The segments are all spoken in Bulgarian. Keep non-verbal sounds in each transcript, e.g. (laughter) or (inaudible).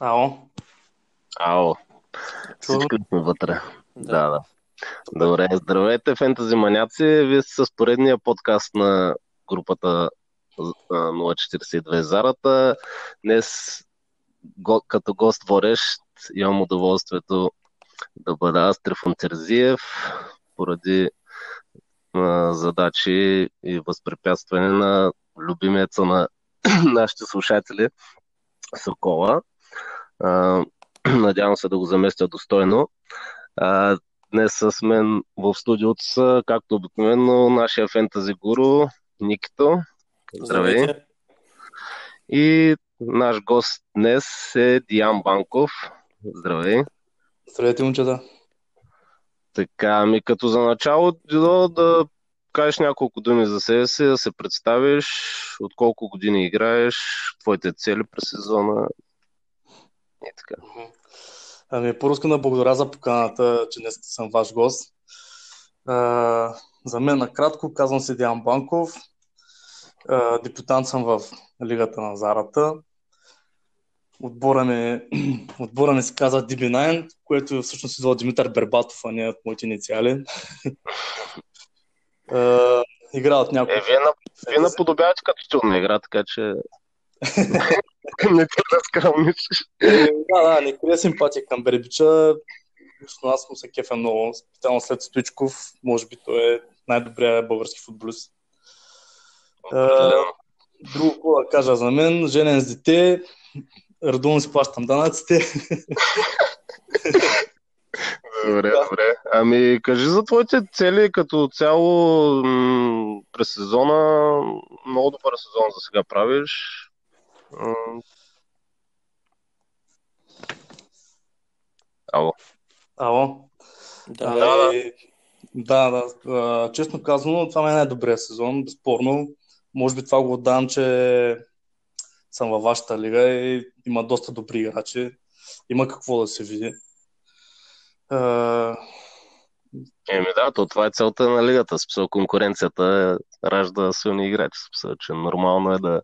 Ао. Ао. Всички сме вътре. Да. да, да. Добре, здравейте, фентази маняци. Вие сте с поредния подкаст на групата 042 Зарата. Днес го, като гост водещ имам удоволствието да бъда аз Трифон Терзиев поради а, задачи и възпрепятстване на любимеца на (clears throat) нашите слушатели Сокола. А, (clears throat) надявам се да го заместя достойно. А, днес с мен в студиото са, както обикновено, нашия фентази гуру Никито. Здравей! Здравейте. И наш гост днес е Диан Банков. Здравей! Здравейте, момчета! Така, ами като за начало, Дидо, да кажеш няколко думи за себе си, да се представиш, от колко години играеш, твоите цели през сезона и така. Ами, първо искам да благодаря за поканата, че днес съм ваш гост. А, за мен накратко казвам се Диан Банков. А, депутант съм в Лигата на Зарата. Отбора ми, (clears throat) отбора ми се казва DB9, което всъщност се Димитър Бербатов, а не от моите инициали. (laughs) игра от няколко. Е, вие, на, вие наподобявате като стилна игра, така че (laughs) (laughs) не те скромничиш. да, да, не крия симпатия към Бербича. Лично аз му се кефа много, специално след Стоичков. Може би той е най-добрият български футболист. Друго какво да кажа за мен, женен с дете, редовно си плащам данъците. Добре, да. добре. Ами, кажи за твоите цели като цяло м- през сезона. Много добър сезон за сега правиш. Ало. Ало. Да, да, да. Да, да. Честно казано, това е най-добрият сезон, безспорно. Може би това го отдавам, че съм във вашата лига и има доста добри играчи. Има какво да се види. Еми да, то това е целта на лигата. Смисъл, конкуренцията ражда силни играчи. Смисъл, че нормално е да,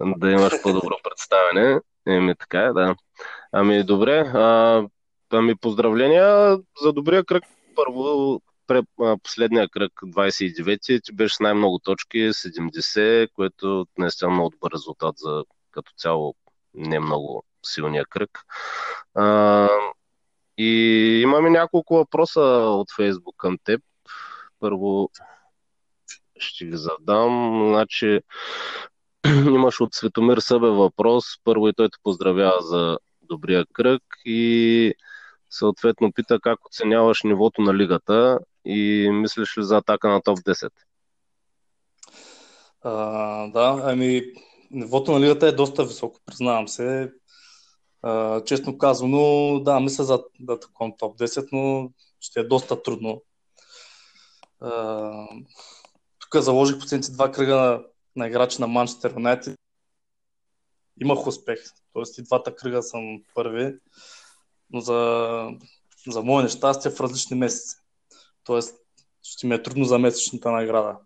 да имаш по-добро представяне. Еми така е, да. Ами добре, а, ами поздравления за добрия кръг. Първо, пре, последния кръг 29-ти ти беше най-много точки, 70, което наистина много добър резултат за като цяло не много силния кръг. А, и имаме няколко въпроса от Фейсбук към теб. Първо ще ги задам. Значи, (clears throat) имаш от Светомир Събе въпрос. Първо и той те поздравява за добрия кръг и съответно пита как оценяваш нивото на лигата и мислиш ли за атака на топ 10? А, да, ами нивото на лигата е доста високо, признавам се. Честно казано, да, мисля за да такова топ 10, но ще е доста трудно. Uh, тук заложих последните два кръга на, на играчи на Манчестър Юнайтед. Имах успех. Тоест и двата кръга съм първи, но за, за мое нещастие в различни месеци. Тоест ще ми е трудно за месечната награда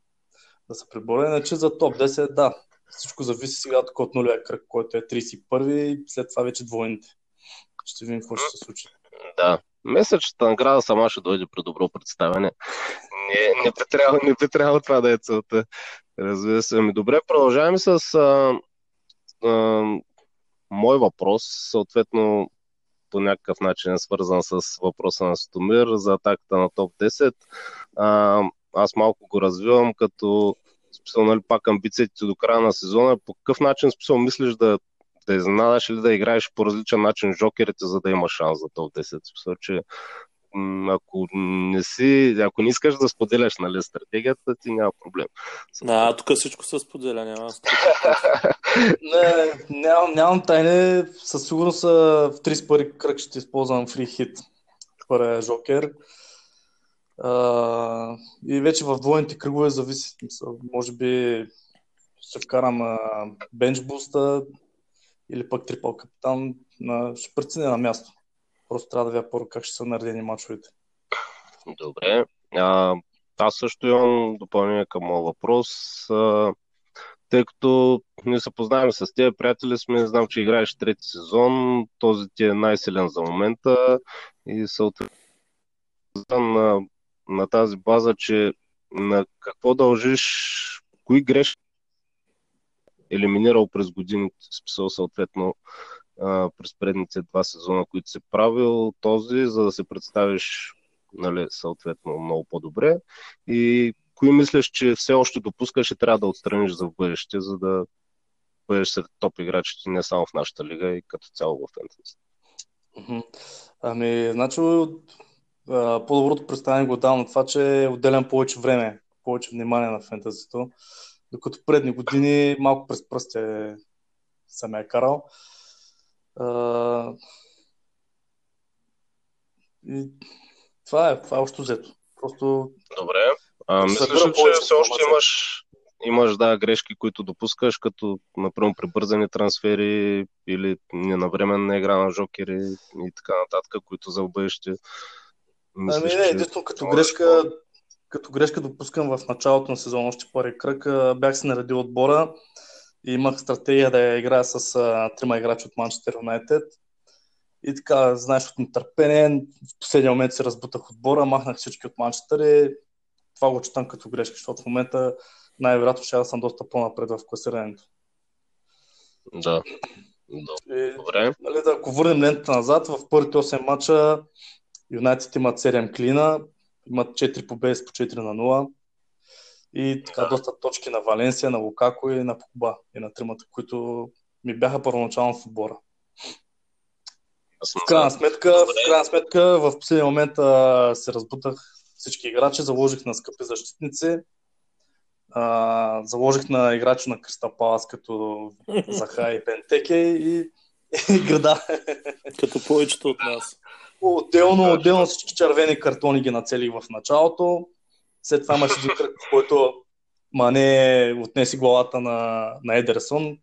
да се приборя. Иначе за топ 10, да, всичко зависи сега тук от нулевия кръг, който е 31 и след това вече двойните. Ще видим какво ще се случи. Да. Месечната награда сама ще дойде при добро представяне. Не, не, би трябвало, не би трябвало това да е целта. Разбира се. Ами добре, продължаваме с а, а, мой въпрос. Съответно, по някакъв начин е свързан с въпроса на Стомир за атаката на топ 10. А, аз малко го развивам като смисъл, нали, пак амбициите до края на сезона, по какъв начин смисъл мислиш да, да изненадаш или да играеш по различен начин жокерите, за да имаш шанс за топ 10? Смисъл, че ако не си, ако не искаш да споделяш нали, стратегията, ти няма проблем. Да, тук всичко се споделя, няма. (laughs) не, нямам, нямам тайне. Със сигурност в 31 кръг ще използвам фри хит. Това е жокер. А, и вече в двойните кръгове зависи. Може би ще вкарам бенчбуста или пък трипъл капитан. На, ще преценя на място. Просто трябва да видя първо как ще са наредени мачовете. Добре. А, аз също имам допълнение към моят въпрос. А, тъй като ние се познаваме с тези приятели сме, знам, че играеш трети сезон, този ти е най-силен за момента и съответно на, тази база, че на какво дължиш, кои грешки елиминирал през годините, списал съответно през предните два сезона, които си правил този, за да се представиш нали, съответно много по-добре и кои мислиш, че все още допускаш и трябва да отстраниш за бъдеще, за да бъдеш сред топ играчите не само в нашата лига и като цяло в фентези? Ами, значи по-доброто представяне го давам на това, че отделям повече време, повече внимание на фентезито, докато предни години малко през пръсте съм е карал. И това е, това е още взето. Просто... Добре. А, мислиш, че все още имаш, имаш да, грешки, които допускаш, като, например, прибързани трансфери или ненавременна игра на жокери и така нататък, които за бъдеще Мислиш, ами не, единствено като грешка, като грешка допускам в началото на сезона, още първи кръг, бях се наредил отбора и имах стратегия да я играя с трима играчи от Манчестър Юнайтед. И така, знаеш, от нетърпение, в последния момент се разбутах отбора, махнах всички от Манчестър и това го четам като грешка, защото в момента най-вероятно ще да съм доста по-напред в класирането. Да. Добре. Нали, да, ако върнем лентата назад, в първите 8 мача Юнайтед имат 7 клина, имат 4 победи по 4 на 0 и така да. доста точки на Валенсия, на Лукако и на Покуба и на тримата, които ми бяха първоначално в отбора. В крайна сметка, в, крайна сметка, в последния момент а, се разбутах всички играчи, заложих на скъпи защитници, а, заложих на играчи на Кристал Палас като (laughs) Заха и Бентеке и, и града. Като повечето от нас. Отделно, отделно всички червени картони ги нацелих в началото. След това имаше един кръг, в който Мане отнеси главата на, на Едерсон.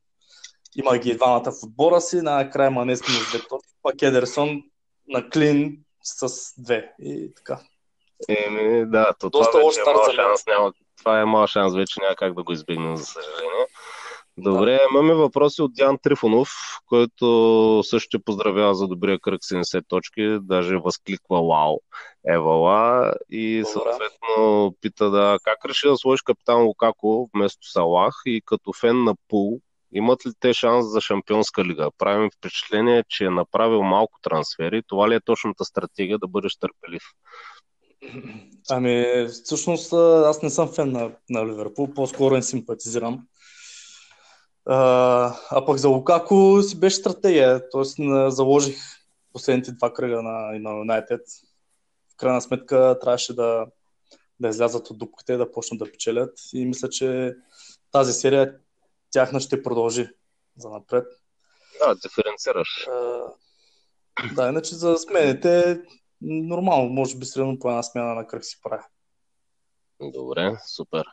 Има ги двамата в отбора си. Накрая Мане с две точки. Пак Едерсон на клин с две. И така. Еми, да, то Доста това, вече е мал шанс, няма, това е мал шанс, вече няма как да го избегнем, за съжаление. Добре, да. имаме въпроси от Диан Трифонов, който също поздравява за добрия кръг 70 точки, даже възкликва вау, евала и Добре. съответно пита да как реши да сложиш капитан Лукако вместо Салах и като фен на Пул, имат ли те шанс за шампионска лига? Правим впечатление, че е направил малко трансфери. Това ли е точната стратегия да бъдеш търпелив? Ами, всъщност аз не съм фен на, на Ливерпул, по-скоро не симпатизирам. А, а пък за Лукако си беше стратегия, т.е. заложих последните два кръга на, на Юнайтед. В крайна сметка трябваше да, да излязат от дупките, да почнат да печелят и мисля, че тази серия тяхна ще продължи за напред. Да, диференцираш. А, да, иначе за смените нормално, може би средно по една смяна на кръг си правя. Добре, супер.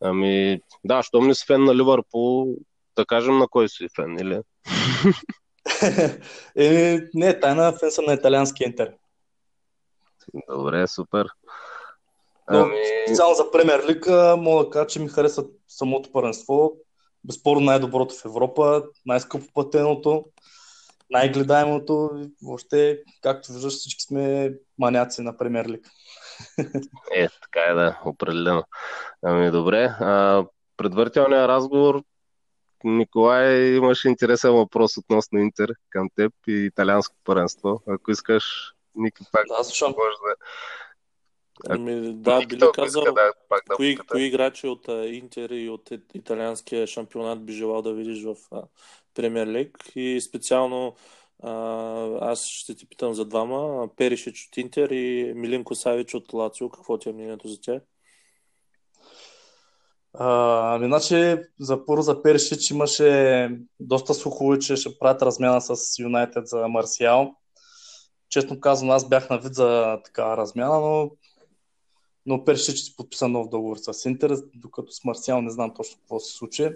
Ами, да, щом ли си фен на Ливърпул, да кажем на кой си фен, или? (laughs) е, не, тайна фен съм на италиански Интер. Добре, супер. Но, ами... специално за Премьер Лиг мога да кажа, че ми харесва самото първенство. Безспорно най-доброто в Европа, най-скъпо платеното, най-гледаемото. Въобще, както виждаш, всички сме маняци на Премьер Лиг. (laughs) Е, така е да, определено. Ами добре, а, предварителният разговор Николай, имаш интересен въпрос относно Интер към теб и италианско паренство. Ако искаш, Ники пак да, слушам. може да... Ами, да, би ли казал, да, пак да кои, кои играчи от Интер и от италианския шампионат би желал да видиш в Премьер Лиг и специално а, аз ще ти питам за двама. Перишич от Интер и Милинко Савич от Лацио. Какво ти е мнението за тях? А, ами, значи, за първо за Першич имаше доста слухове, че ще правят размяна с Юнайтед за Марсиал. Честно казвам, аз бях на вид за такава размяна, но, но Першич си подписа нов договор с Интер, докато с Марсиал не знам точно какво се случи.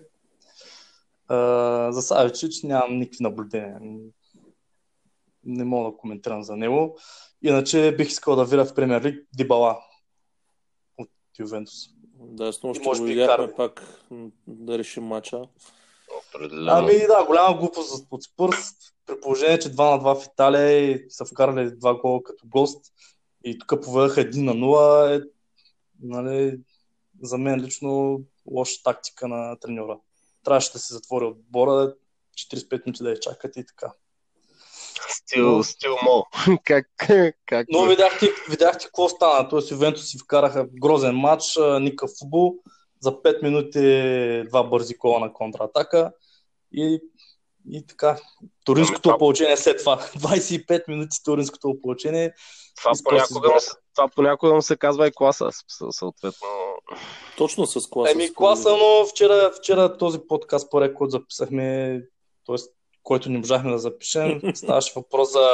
А, за Савичич нямам никакви наблюдения. Не мога да коментирам за него. Иначе бих искал да видя в Премьер Лиг Дибала от Ювентус Да, с нощи го видяхме пак да решим мача. Ами да, голяма глупост от Спърс. При положение, че 2 на 2 в Италия и са вкарали два гола като гост и тук поведаха 1 на 0 е, нали, за мен лично лоша тактика на треньора. Трябваше да се затвори отбора, 45 минути да я чакат и така. Стил, стил мол. (laughs) как, как... Но видяхте, видяхте какво стана. Тоест Ювентус си вкараха грозен матч, никакъв футбол. За 5 минути два бързи кола на контратака. И, и така. Туринското ами, ополчение след това. (laughs) 25 минути туринското ополчение. Това понякога, му, това понякога му се казва и класа, съответно. Точно с класа. Еми класа, но вчера, вчера този подкаст по рекорд записахме, т.е който не можахме да запишем. (laughs) Ставаше въпрос за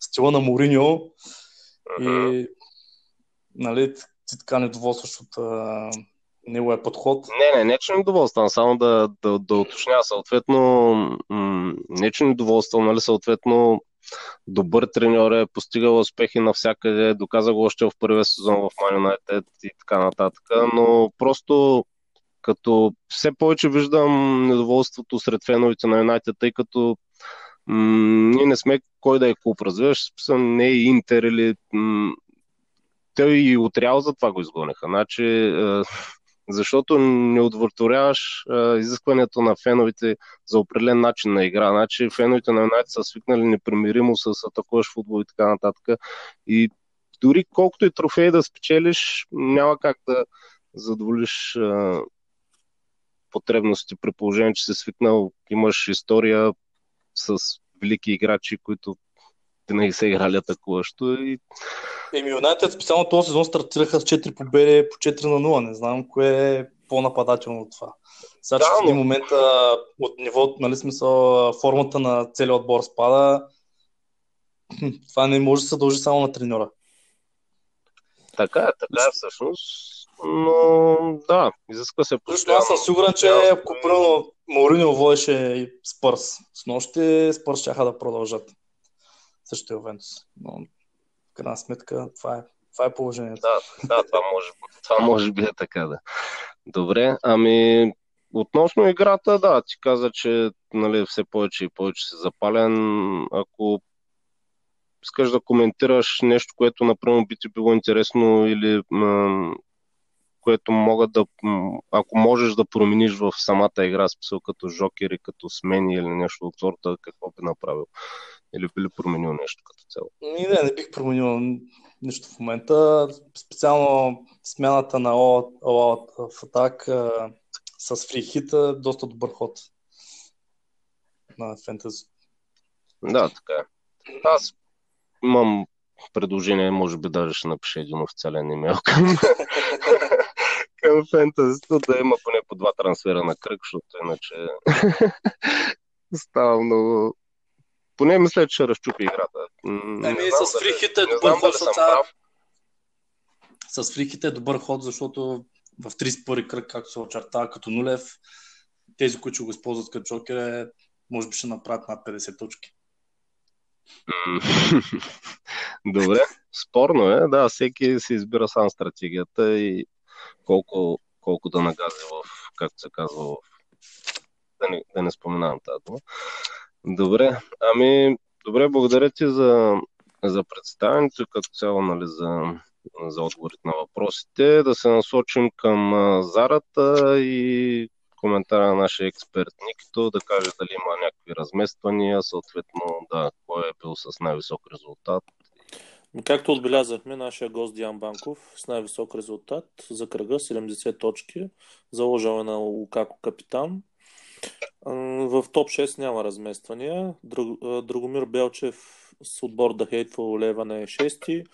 стила на Мориньо и нали, ти така недоволстваш от а, неговия подход. Не, не, не, че недоволствам, само да, да, да уточня. Съответно, м- не, че недоволствам, нали, съответно, добър треньор е, постигал успехи навсякъде, доказа го още в първия сезон в Man United и така нататък, но просто като все повече виждам недоволството сред феновете на Юнайтед, тъй като м- ние не сме кой да е клуб, разбираш, не е Интер или м- те и от Реал за това го изгониха. Значи, е, защото не удовлетворяваш е, изискването на феновете за определен начин на игра. Значи, феновете на Юнайтед са свикнали непримиримо с атакуваш футбол и така нататък. И дори колкото и трофеи да спечелиш, няма как да задоволиш е, потребности при положение, че си свикнал, имаш история с велики играчи, които винаги са играли атакуващо. И... Еми, Юнайтед специално този сезон стартираха с 4 победи по 4 на 0. Не знам кое е по-нападателно от това. Сега, да, че в един момент от ниво, нали смисъл, формата на целия отбор спада, това не може да се дължи само на треньора. Така е, така е всъщност но да, изисква се постоянно. Аз съм сигурен, че ако примерно Мауриньо водеше Спърс с нощи, Спърс ще да продължат. Също Ювентус. Но в крайна сметка това е, това е положението. Да, да това, може, това (laughs) може би е така, да. Добре, ами относно играта, да, ти каза, че нали, все повече и повече си запален. Ако искаш да коментираш нещо, което, например, би ти било интересно или м- което могат да, ако можеш да промениш в самата игра, смисъл като жокери, като смени или нещо от сорта, какво би направил? Или би ли променил нещо като цяло? Не, не, не бих променил нищо в момента. Специално смяната на All в атак с фрихита, доста добър ход на фентези. Да, така е. Аз имам предложение, може би даже ще напиша един официален имейл към, (laughs) към фентазито да има поне по два трансфера на кръг, защото иначе (laughs) става много... Поне мисля, че ще разчупи играта. Ами с фрихите е добър ход. Са... С фрихите е добър ход, защото в 31 кръг, както се очертава като нулев, тези, които го използват като джокер, е, може би ще направят над 50 точки. (laughs) Добре, спорно е. Да, всеки си избира сам стратегията и колко, колко да нагази в, както се казва, в... да, не, да не споменавам тази дума. Добре, ами, добре, благодаря ти за, за представянето като цяло, нали, за, за отговорите на въпросите. Да се насочим към Зарата и коментара на нашия експерт Никито, да каже дали има някакви размествания, съответно да, кой е бил с най-висок резултат. Както отбелязахме, нашия гост Диан Банков с най-висок резултат за кръга 70 точки, заложил е на Лукако капитан. В топ 6 няма размествания. Другомир Белчев с отбор The Hateful Eleven е 6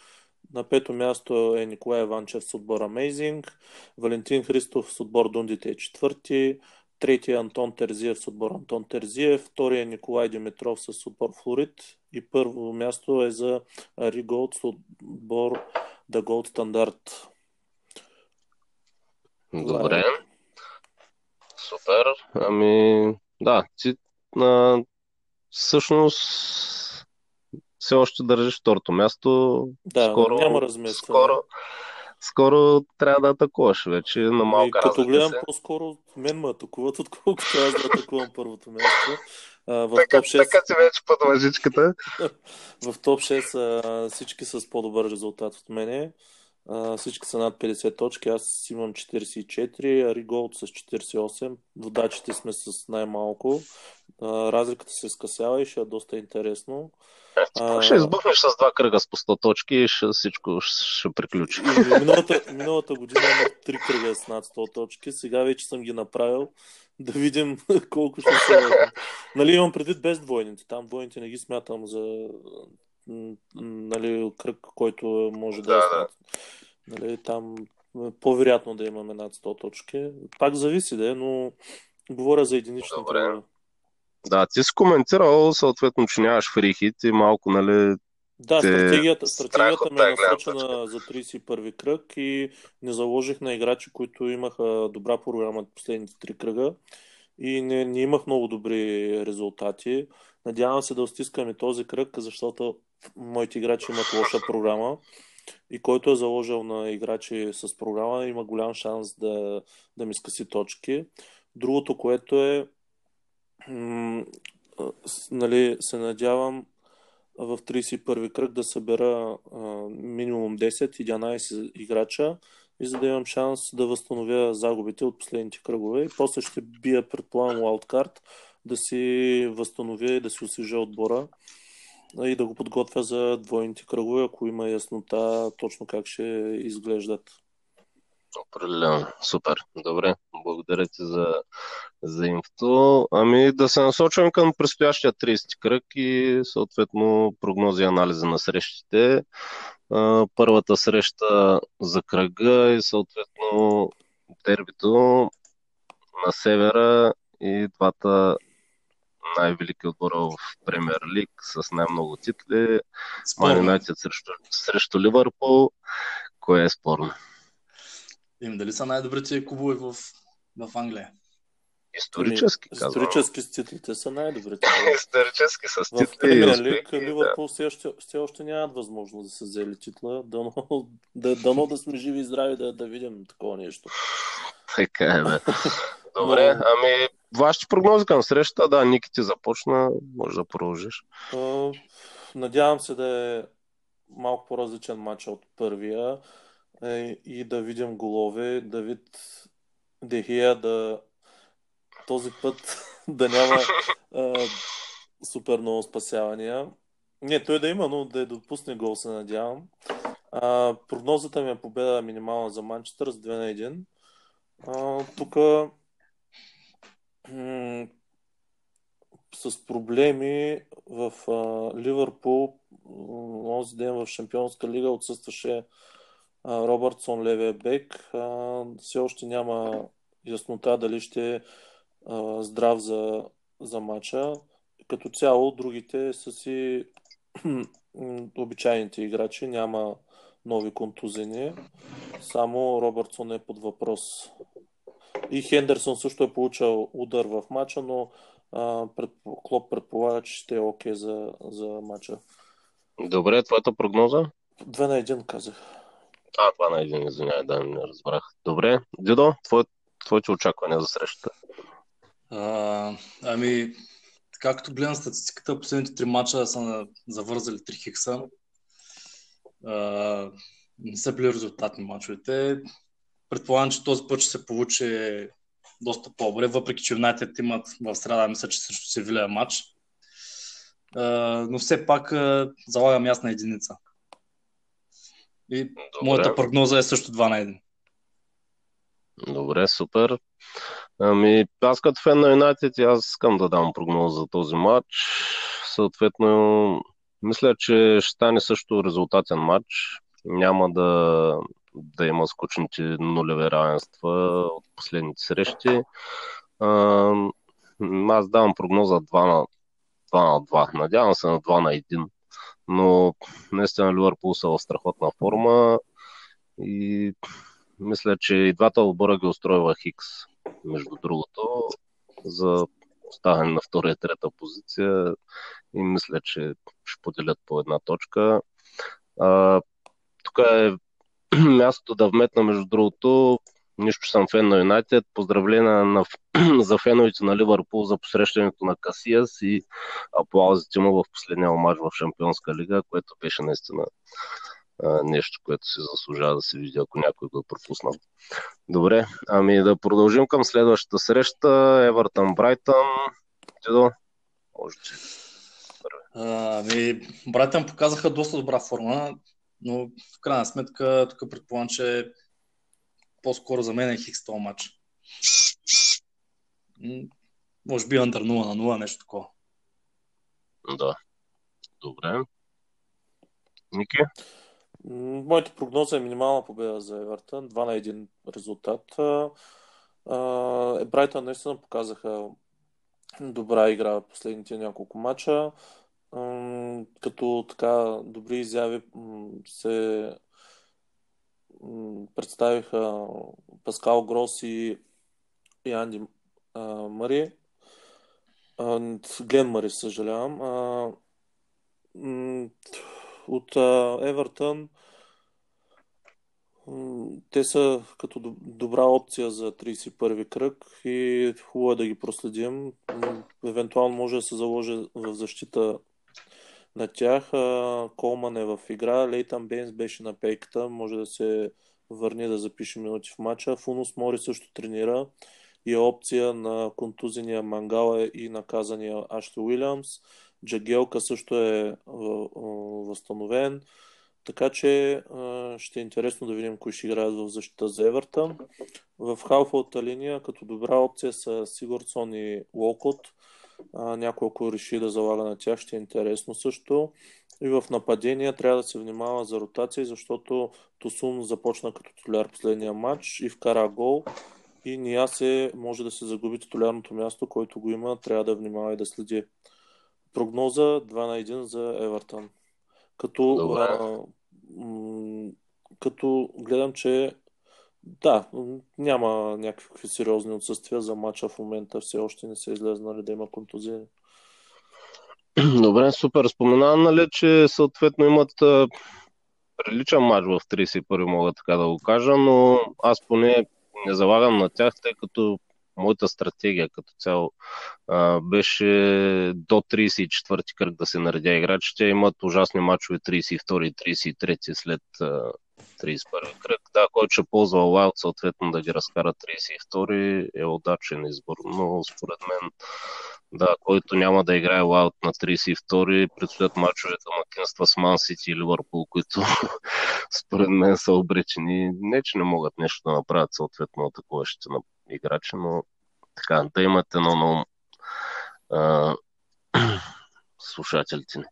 на пето място е Николай Иванчев с отбор Amazing, Валентин Христов с отбор Дундите е четвърти, третия Антон Терзиев с отбор Антон Терзиев, втория Николай Димитров с отбор Флорид и първо място е за Ари Голд с отбор The Gold Standard. Добре. Супер. Ами, да, ти на всъщност все още държиш второто място. Да, скоро, няма разместване. Скоро, скоро трябва да атакуваш вече на малка Като гледам се. по-скоро мен ме атакуват, (laughs) отколкото аз да атакувам първото място. в така, топ 6... така си вече под лъжичката. (laughs) в топ 6 всички с по-добър резултат от мене. всички са над 50 точки, аз имам 44, а Риголт с 48. Водачите сме с най-малко. Разликата се скъсява и ще е доста интересно. А, ще избухнеш с два кръга с по 100 точки и ще, всичко ще приключи. миналата, миналата година имах три кръга с над 100 точки, сега вече съм ги направил. Да видим (laughs) колко ще се... нали, имам предвид без двойните. Там двойните не ги смятам за нали, кръг, който може да, да, да. Нали, там е по-вероятно да имаме над 100 точки. Пак зависи да е, но говоря за единични Добре. Да, ти си коментирал съответно, че нямаш фрихит и малко, нали, да, стратегията, стратегията ми е насочена за 31-ви кръг и не заложих на играчи, които имаха добра програма от последните три кръга и не, не имах много добри резултати. Надявам се да стискаме този кръг, защото моите играчи имат лоша програма и който е заложил на играчи с програма има голям шанс да, да ми скъси точки. Другото, което е нали, се надявам в 31 кръг да събера а, минимум 10-11 играча и за да имам шанс да възстановя загубите от последните кръгове. И после ще бия, предполагам, лауткарт, да си възстановя и да си освежа отбора и да го подготвя за двойните кръгове, ако има яснота точно как ще изглеждат. Определено. Супер. Добре. Благодаря ти за, за инфото. Ами да се насочвам към предстоящия 30 кръг и съответно прогнози и анализа на срещите. Първата среща за кръга и съответно дербито на севера и двата най-велики отбора в Премьер Лиг с най-много титли. Ман срещу, срещу Ливърпул. Кое е спорно? Им дали са най-добрите клубове в, в Англия? Исторически, казвам. Исторически с титлите са най-добрите. (laughs) Исторически с титли и успехи. Ливърпул все, още, все още нямат възможност да се взели титла. Дано да, дано да сме живи и здрави да, да видим такова нещо. Така е, бе. (laughs) Добре, Но... ами вашите прогнози към срещата, да, Ники ти започна, може да продължиш. Надявам се да е малко по-различен матч от първия и да видим голове, Давид Дехия да този път (laughs) да няма а, супер много спасявания. Не, той да има, но да е допусне гол, се надявам. А, прогнозата ми е победа минимална за Манчестър с 2 на 1. Тук с проблеми в а, Ливърпул онзи ден в Шампионска лига отсъстваше Робъртсон левия бек. Все още няма яснота дали ще е здрав за, за матча. Като цяло другите са си (clears throat) обичайните играчи, няма нови контузени. Само Робъртсон е под въпрос. И Хендерсон също е получил удар в матча, но а, пред, Клоп предполага, че ще е окей okay за, за матча. Добре, твоята прогноза? Две на един казах. А, това на един, извинявай, да, не разбрах. Добре, Дидо, твое, твоите очаквания за срещата? А, ами, както гледам статистиката, последните три мача са завързали 3 хикса. А, не са били резултатни мачовете. Предполагам, че този път ще се получи доста по-добре, въпреки че Юнайтед имат в среда, мисля, че също Севилия матч. Uh, но все пак залагам ясна единица. И Добре. моята прогноза е също 2 на 1. Добре, супер. Ами, аз като фен на Юнайтед, аз искам да дам прогноза за този матч. Съответно, мисля, че ще стане също резултатен матч. Няма да, да има скучните нулеви равенства от последните срещи. А, аз давам прогноза 2 на 2 на 2. Надявам се на 2 на 1 но наистина Ливърпул са в страхотна форма и мисля, че и двата отбора ги устройва Хикс, между другото, за оставане на втора и трета позиция и мисля, че ще поделят по една точка. А, тук е (clears throat) мястото да вметна, между другото, нищо съм фен на Юнайтед. Поздравления на, (clears throat) за феновете на Ливърпул за посрещането на Касиас и аплаузите му в последния матч в Шампионска лига, което беше наистина нещо, което се заслужава да се види, ако някой го е пропуснал. Добре, ами да продължим към следващата среща. Евертън Брайтън. Дидо, може че. Ами, Брайтън показаха доста добра форма, но в крайна сметка тук предполагам, че по-скоро за мен е хикс този матч. Може би андър 0 на 0, нещо такова. Да. Добре. Ники? Моята прогноза е минимална победа за Евертън. 2 на 1 резултат. Брайтън наистина показаха добра игра в последните няколко мача. Като така добри изяви се представиха Паскал Грос и, и Анди а, Мари. А, Глен Мари, съжалявам. А, от а, Евертън те са като добра опция за 31-ви кръг и хубаво е да ги проследим. Евентуално може да се заложи в защита на тях. Колман е в игра, Лейтън Бейнс беше на пейката, може да се върне да запише минути в матча. Фунус Мори също тренира и е опция на контузения Мангала и наказания Ашли Уилямс. Джагелка също е възстановен. Така че ще е интересно да видим кои ще играят в защита за Евертън. В халфовата линия като добра опция са Сигурдсон и Локот някой ако реши да залага на тях, ще е интересно също. И в нападения трябва да се внимава за ротация, защото Тосун започна като титуляр последния матч и вкара гол. И Ния се може да се загуби титулярното място, който го има, трябва да внимава и да следи. Прогноза 2 на 1 за Евертън. Като, а, м- като гледам, че да, няма някакви сериозни отсъствия за матча в момента. Все още не е излезнали да има контузии. Добре, супер. Споменавам, нали, че съответно имат приличен матч в 31 мога така да го кажа, но аз поне не залагам на тях, тъй като моята стратегия като цяло а, беше до 34-ти кръг да се наредя играчите. Имат ужасни матчове 32 и 33 след а, 31 кръг. Да, който ще ползва Wild, съответно да ги разкара 32 е удачен избор, но според мен да, който няма да играе Wild на 32 предстоят мачовете макинства с Ман Сити и Ливърпул, които (laughs) според мен са обречени. Не, че не могат нещо да направят съответно атакуващите на играчи, но така, да имате едно на ум (clears throat) слушателите ни.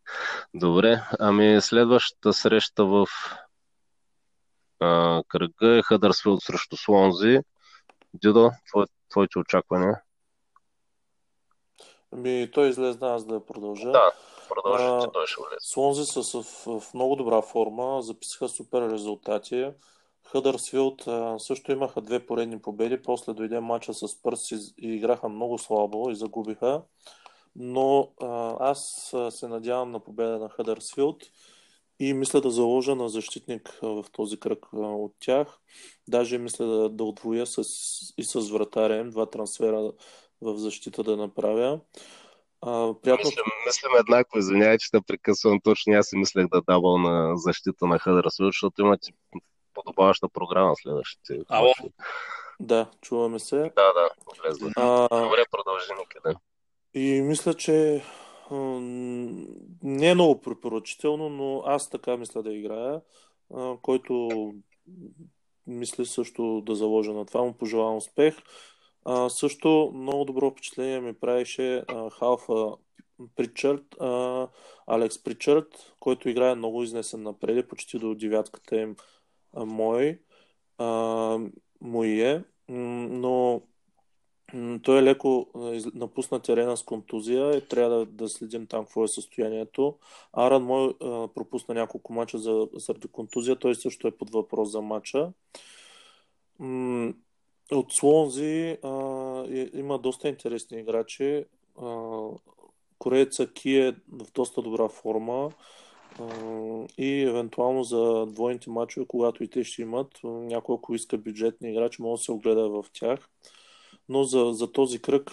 Добре, ами следващата среща в а, кръга е Хъдърсфилд срещу Слонзи. Дидо, твое, твоите очаквания? Ами, той излезна аз да продължа. Да, продължи, той ще влезе. Слонзи са в, в много добра форма, записаха супер резултати. Хъдърсфилд също имаха две поредни победи, после дойде матча с Пърс и, и играха много слабо и загубиха. Но а, аз се надявам на победа на Хъдърсфилд и мисля да заложа на защитник в този кръг от тях. Даже мисля да, да отвоя с, и с вратарем, два трансфера в защита да направя. А, приятно... мислим, мислим еднакво, извинявай, че да прекъсвам точно. Аз си мислех да дабал на защита на Хъдърсвил, защото имате подобаваща програма следващите. Ало? Да, чуваме се. Да, да, влезна. А... Добре, продължи никъде. И мисля, че не е много препоръчително, но аз така мисля да играя, който мисля също да заложа на това. Му пожелавам успех. Също много добро впечатление ми правише халфа Причърт, Алекс Причърт, който играе много изнесен напред, почти до девятката им мой. А, е, но той е леко напусна терена с контузия и трябва да, да следим там какво е състоянието. Аран мой а, пропусна няколко мача за, заради контузия, той също е под въпрос за мача. От Слонзи а, има доста интересни играчи. А, корееца Ки е в доста добра форма и евентуално за двойните мачове, когато и те ще имат, някой ако иска бюджетни играчи, може да се огледа в тях. Но за, за този кръг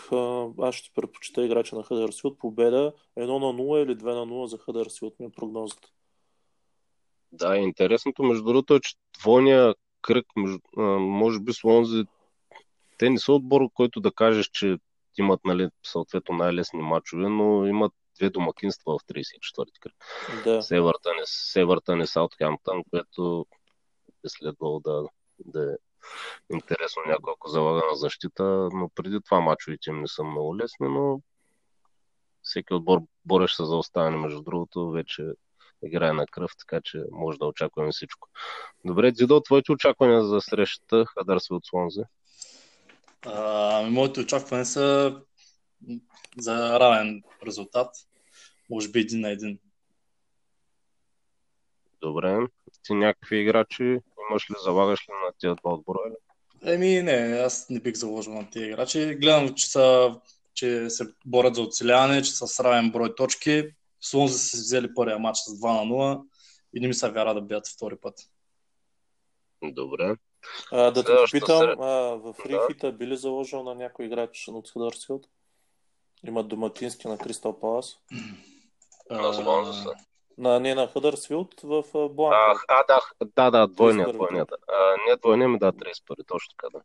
аз ще предпочита играча на Хъдърсфилд. Победа 1 на 0 или 2 на 0 за Хъдърсфилд ми е прогнозата. Да, интересното между другото е, че двойния кръг, може би Слонзи, те не са отбор, който да кажеш, че имат нали, съответно най-лесни матчове, но имат две домакинства в 34-ти кръг. Да. Севъртън и Саутхемптън, което е следвало да, да е интересно някой, ако залага на защита, но преди това мачовете им не са много лесни, но всеки отбор борещ се за оставане, между другото, вече играе на кръв, така че може да очакваме всичко. Добре, Дидо, твоите очаквания за срещата Хадърсви от Слонзе? Ами, моите очаквания са за равен резултат. Може би един на един. Добре. Ти някакви играчи имаш ли, залагаш ли на тия два отбора? Еми, не, аз не бих заложил на тия играчи. Гледам, че, са, че се борят за оцеляване, че са с равен брой точки. Слонзи са взели първия матч с 2 на 0 и не ми се вяра да бият втори път. Добре. А, да те попитам, в Рихита да. би ли заложил на някой играч от Хъдърсфилд? Имат домакински на Кристал Палас. Слонзи са. На, не на Хъдърсфилд в Бланка. А, а да, да, да, двойният, двойният. А, не двойният ми да, 31, точно така да.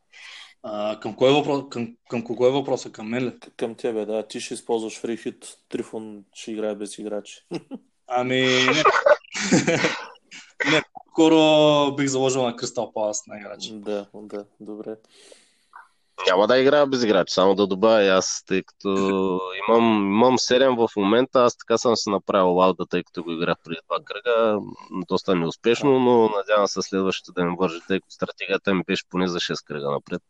А, към, кой е въпрос, към, към кого е въпроса? Към мен ли? Към тебе, да. Ти ще използваш фрихит, Трифон ще играе без играчи. (laughs) Ами, не. (laughs) не, скоро бих заложил на Кристал Палас на играчи. Да, да, добре. Няма да играя без играч, само да добавя аз, тъй като имам, имам 7 в момента, аз така съм се направил лауда, тъй като го играх преди два кръга, доста неуспешно, но надявам се следващите да ми вържи, тъй като стратегията ми беше поне за 6 кръга напред.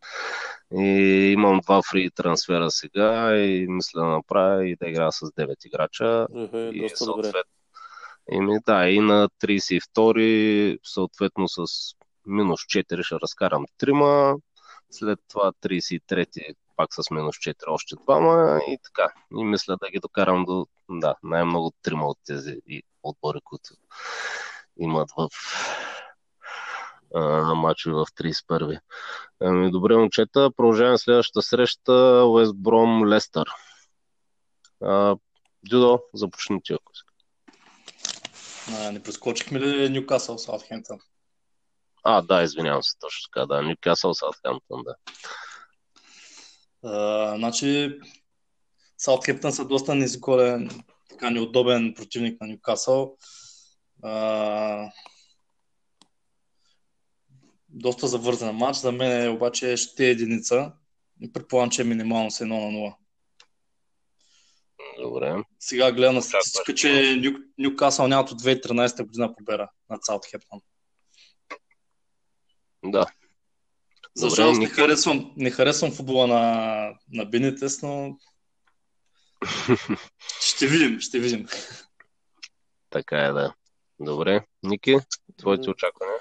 И имам два фри трансфера сега и мисля да направя и да играя с 9 играча. Uh-huh, и доста съответ... добре. И, да, и на 32 съответно с минус 4 ще разкарам трима, след това 33-ти пак с минус 4 още двама и така. И мисля да ги докарам до да, най-много трима от тези отбори, които имат в матчи в 31-ви. Ами, добре, момчета, продължаваме следващата среща Уест Бром Лестър. Дюдо, започни ти, ако. Не прескочихме ли Ньюкасъл Саутхемптън? А, да, извинявам се, точно така, да. Нюкасъл Саутхемптън, да. Uh, значи, Саутхемптън са доста низколен, така неудобен противник на Нюкасъл. Доста завързан матч. За мен е, обаче ще е единица. И предполагам, че е минимално с 1 на 0. Добре. Сега гледам на статистика, че Ню, Нюкасъл нямат от 2013 година победа над Саутхемптън. Да. За жалост не харесвам, не харесвам футбола на, на Бенитес, но (laughs) ще видим, ще видим. Така е, да. Добре. Ники, твоите очаквания?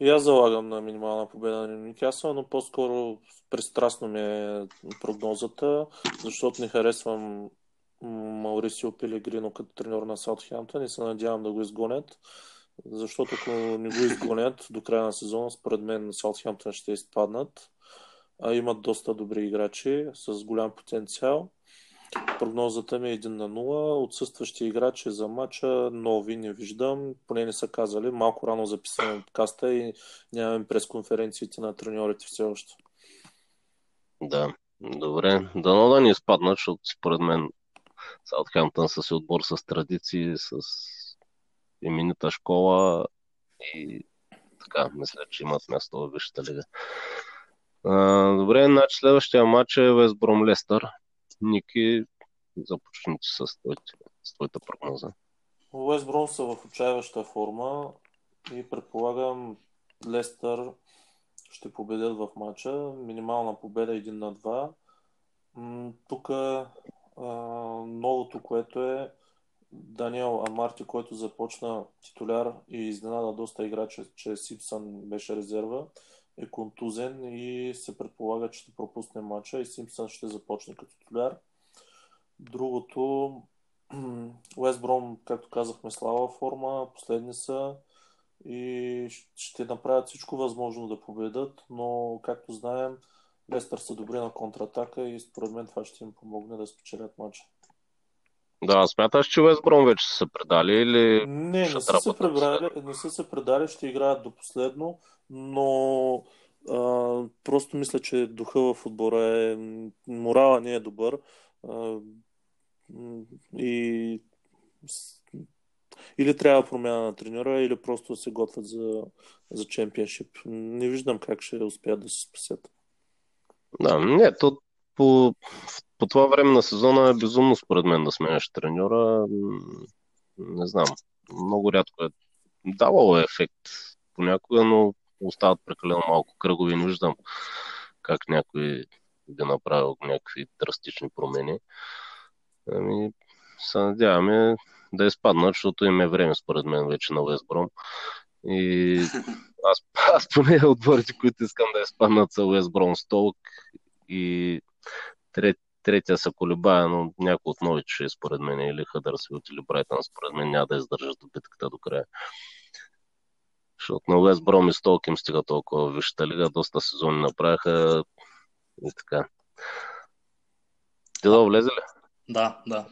И аз залагам на минимална победа на Никасъл, но по-скоро пристрастно ми е прогнозата, защото не харесвам Маурисио Пелегрино като треньор на Саутхемптън и се надявам да го изгонят защото ако не го изгонят до края на сезона, според мен Саутхемптън ще изпаднат. А имат доста добри играчи с голям потенциал. Прогнозата ми е 1 на 0. Отсъстващи играчи за матча нови не виждам. Поне не са казали. Малко рано записваме подкаста и нямаме пресконференциите на треньорите все още. Да, добре. Дано да ни изпаднат, защото според мен Саутхемптън са си отбор с традиции, с именита школа и така, мисля, че имат място в Висшата лига. А, добре, значи следващия матч е Весбром Лестър. Ники, започните с, с твоята прогноза. Уестбром са в отчаяваща форма и предполагам Лестър ще победят в матча. Минимална победа 1 на 2. Тук новото, което е Даниел Амарти, който започна титуляр и изненада доста играчи, че Симпсън беше резерва, е контузен и се предполага, че ще пропусне матча и Симпсън ще започне като титуляр. Другото, (clears throat) Уест Бром, както казахме, слава форма, последни са и ще направят всичко възможно да победат, но както знаем, Лестър са добри на контратака и според мен това ще им помогне да спечелят матча. Да, смяташ, че Бром вече са се предали или Не, не са, се предали, не са се предали, ще играят до последно, но а, просто мисля, че духа в отбора е... Морала не е добър. А, и или трябва промяна на тренера, или просто се готвят за, за чемпионшип. Не виждам как ще успеят да се спасят. Да, не, то по, по това време на сезона е безумно според мен да сменяш треньора. Не знам. Много рядко е давало е ефект понякога, но остават прекалено малко кръгови. Не виждам как някой би направил някакви драстични промени. Ами, се надяваме да изпаднат, защото им е време, според мен, вече на Уестбром. И аз, аз поне отборите, които искам да изпаднат са Уестбром Столк и трет, третия са колебая, но някой от новите ще е според мен или Хъдърсфилд или Брайтън, според мен няма да издържат до битката до края. Защото на Уест Бром и Столк им стига толкова висшата лига, доста сезони направиха и така. Ти да влезе ли? Да, да.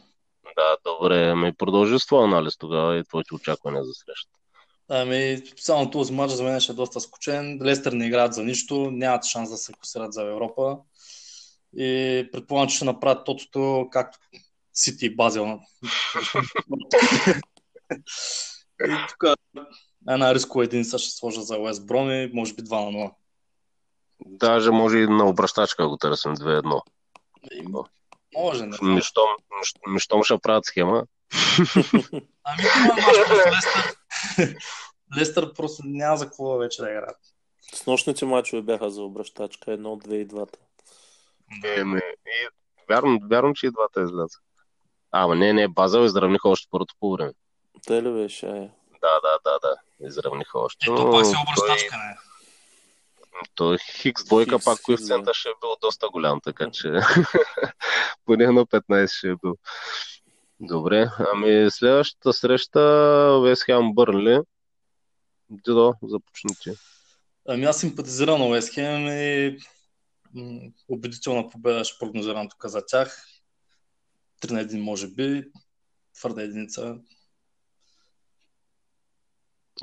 Да, добре. Ами продължи с твоя анализ тогава и твоите очаквания за среща. Ами, само този матч за мен ще е доста скучен. Лестър не играят за нищо, нямат шанс да се класират за Европа. И предполагам, че ще направят тотото, както Сити и Базел. и тук една рискова единица ще сложа за Уест Броми, може би 2 на 0. Даже може и на обращачка го търсим 2-1. Може, не. Мищом, мищом ще правят схема. ами това мач Лестър. Лестър просто няма за какво вече да играят. С нощните мачове бяха за обращачка, едно, две и двата. Не. И, вярно, вярно, че и двата изляза. Ама не, не, Базел изравниха още първото по време. Те ли беше? Е? Да, да, да, да. Изравниха още. Ето пак си обращачка, не. То Хикс двойка пак коефициента ще е бил доста голям, така че (laughs) поне на 15 ще е бил. Добре, ами следващата среща Вест Хем Бърнли. Дидо, започни ти. Ами аз симпатизирам на Вест Хем и убедителна победа ще прогнозирам тук за тях. 3 на 1 може би, твърда единица.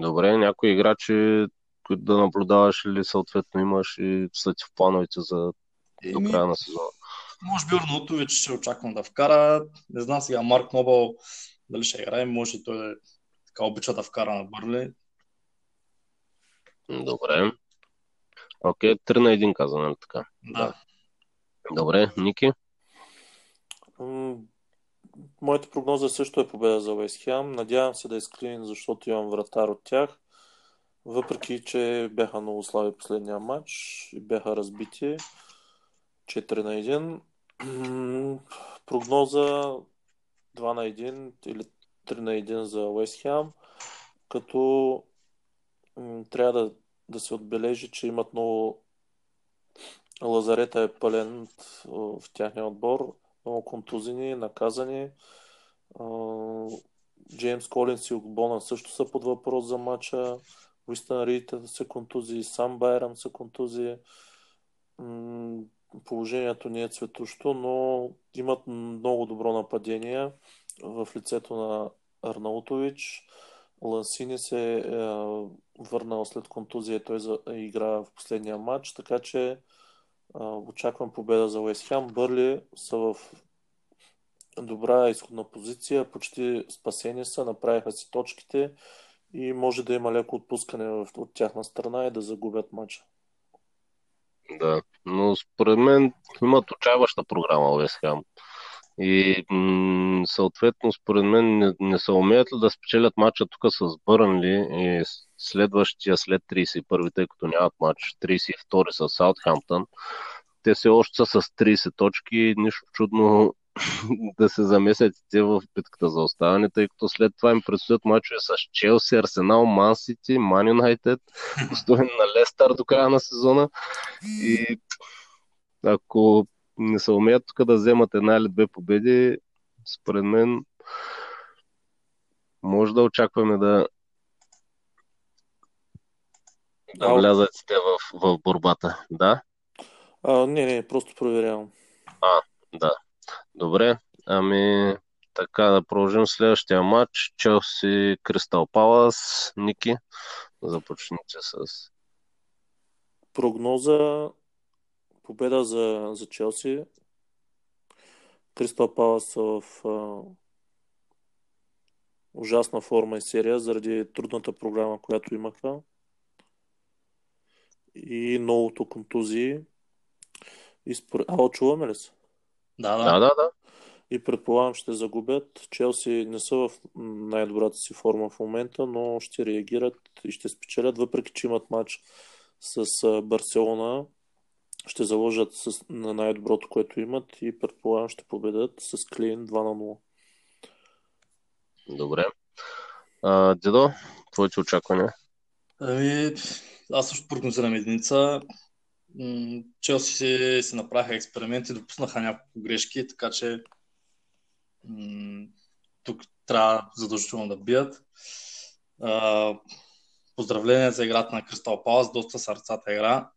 Добре, някои играчи които да наблюдаваш или съответно имаш и са ти в плановете за до края на сезона? Може би Орнотович ще очаквам да вкара. Не знам сега Марк Нобъл дали ще играе. Може и той така обича да вкара на Бърли. Добре. Окей, 3 на 1 каза, нали така? Да. Добре, Ники? Моята прогноза също е победа за Уест Хем. Надявам се да изклин, защото имам вратар от тях. Въпреки, че бяха много слаби последния матч и бяха разбити 4 на 1. Прогноза 2 на 1 или 3 на 1 за Уест Хем, като трябва да, да се отбележи, че имат много Лазарета е пълен в тяхния отбор, много контузини, наказани. Джеймс Колинс и Огбона също са под въпрос за матча. Уистън Рид са контузии, сам Байрам са контузии. Положението не е цветущо, но имат много добро нападение в лицето на Арнаутович. Лансини се е върнал след контузия той за, игра в последния матч, така че очаквам победа за Уест Хем. Бърли са в добра изходна позиция, почти спасени са, направиха си точките и може да има леко отпускане от тяхна страна и да загубят матча. Да, но според мен имат отчаяваща програма Уест Хем. И м- съответно, според мен, не, не се умеят ли да спечелят матча тук с Бърнли и следващия след 31, тъй като нямат матч, 32 с Саутхамптън. Те се още са с 30 точки. Нищо чудно (clears throat) да се замесят те в битката за оставане, тъй като след това им предстоят мачове с Челси, Арсенал, Ман Сити, Ман Юнайтед, (laughs) на Лестър до края на сезона. И ако не се умеят тук да вземат една или две победи, според мен може да очакваме да да влязат те в, в борбата, да? А, не, не, просто проверявам. А, да. Добре, ами така да продължим следващия матч. Челси Кристал Палас. Ники, започните с... Прогноза победа за, за Челси. Кристал Палас в а, ужасна форма и серия заради трудната програма, която имаха и многото контузии. И спор... А, чуваме ли се? Да, да. да, да, да. И предполагам ще загубят. Челси не са в най-добрата си форма в момента, но ще реагират и ще спечелят, въпреки че имат матч с Барселона. Ще заложат с, на най-доброто, което имат и предполагам ще победят с Клин 2 на 0. Добре. А, Дедо, твоите очаквания? Ами, аз също прогнозирам единица. Челси се, се направиха експерименти, допуснаха няколко грешки, така че м- тук трябва задължително да бият. А, поздравления за играта на Кристал Палас, доста сърцата игра.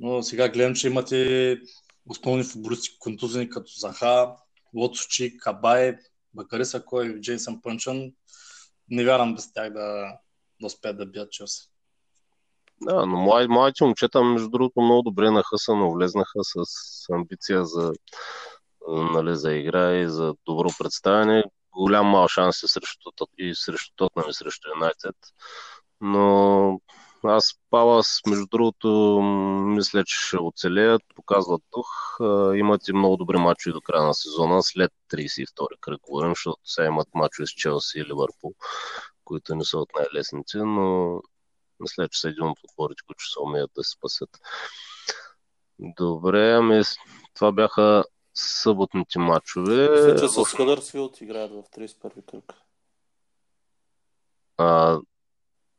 Но сега гледам, че имате основни футболисти контузени като Заха, Лотовчи, Кабай, Бакариса, кой, Джейсън Пънчън. Не вярвам без тях да, да успеят да бият Челси. Да, но млад, младите момчета, между другото, много добре нахъсано влезнаха с амбиция за, нали, за игра и за добро представяне. Голям мал шанс е срещу, и срещу Тотнам и срещу Юнайтед. Но аз Палас, между другото, мисля, че ще оцелеят, показват дух. Имат и много добри мачове до края на сезона, след 32 кръг, говорим, защото сега имат мачове с Челси и Ливърпул, които не са от най-лесните, но мисля, че са един от отборите, които ще се умеят да се спасят. Добре, ами това бяха съботните матчове. Мисля, че с Хъдърсфилд играят в 31-и кръг. А,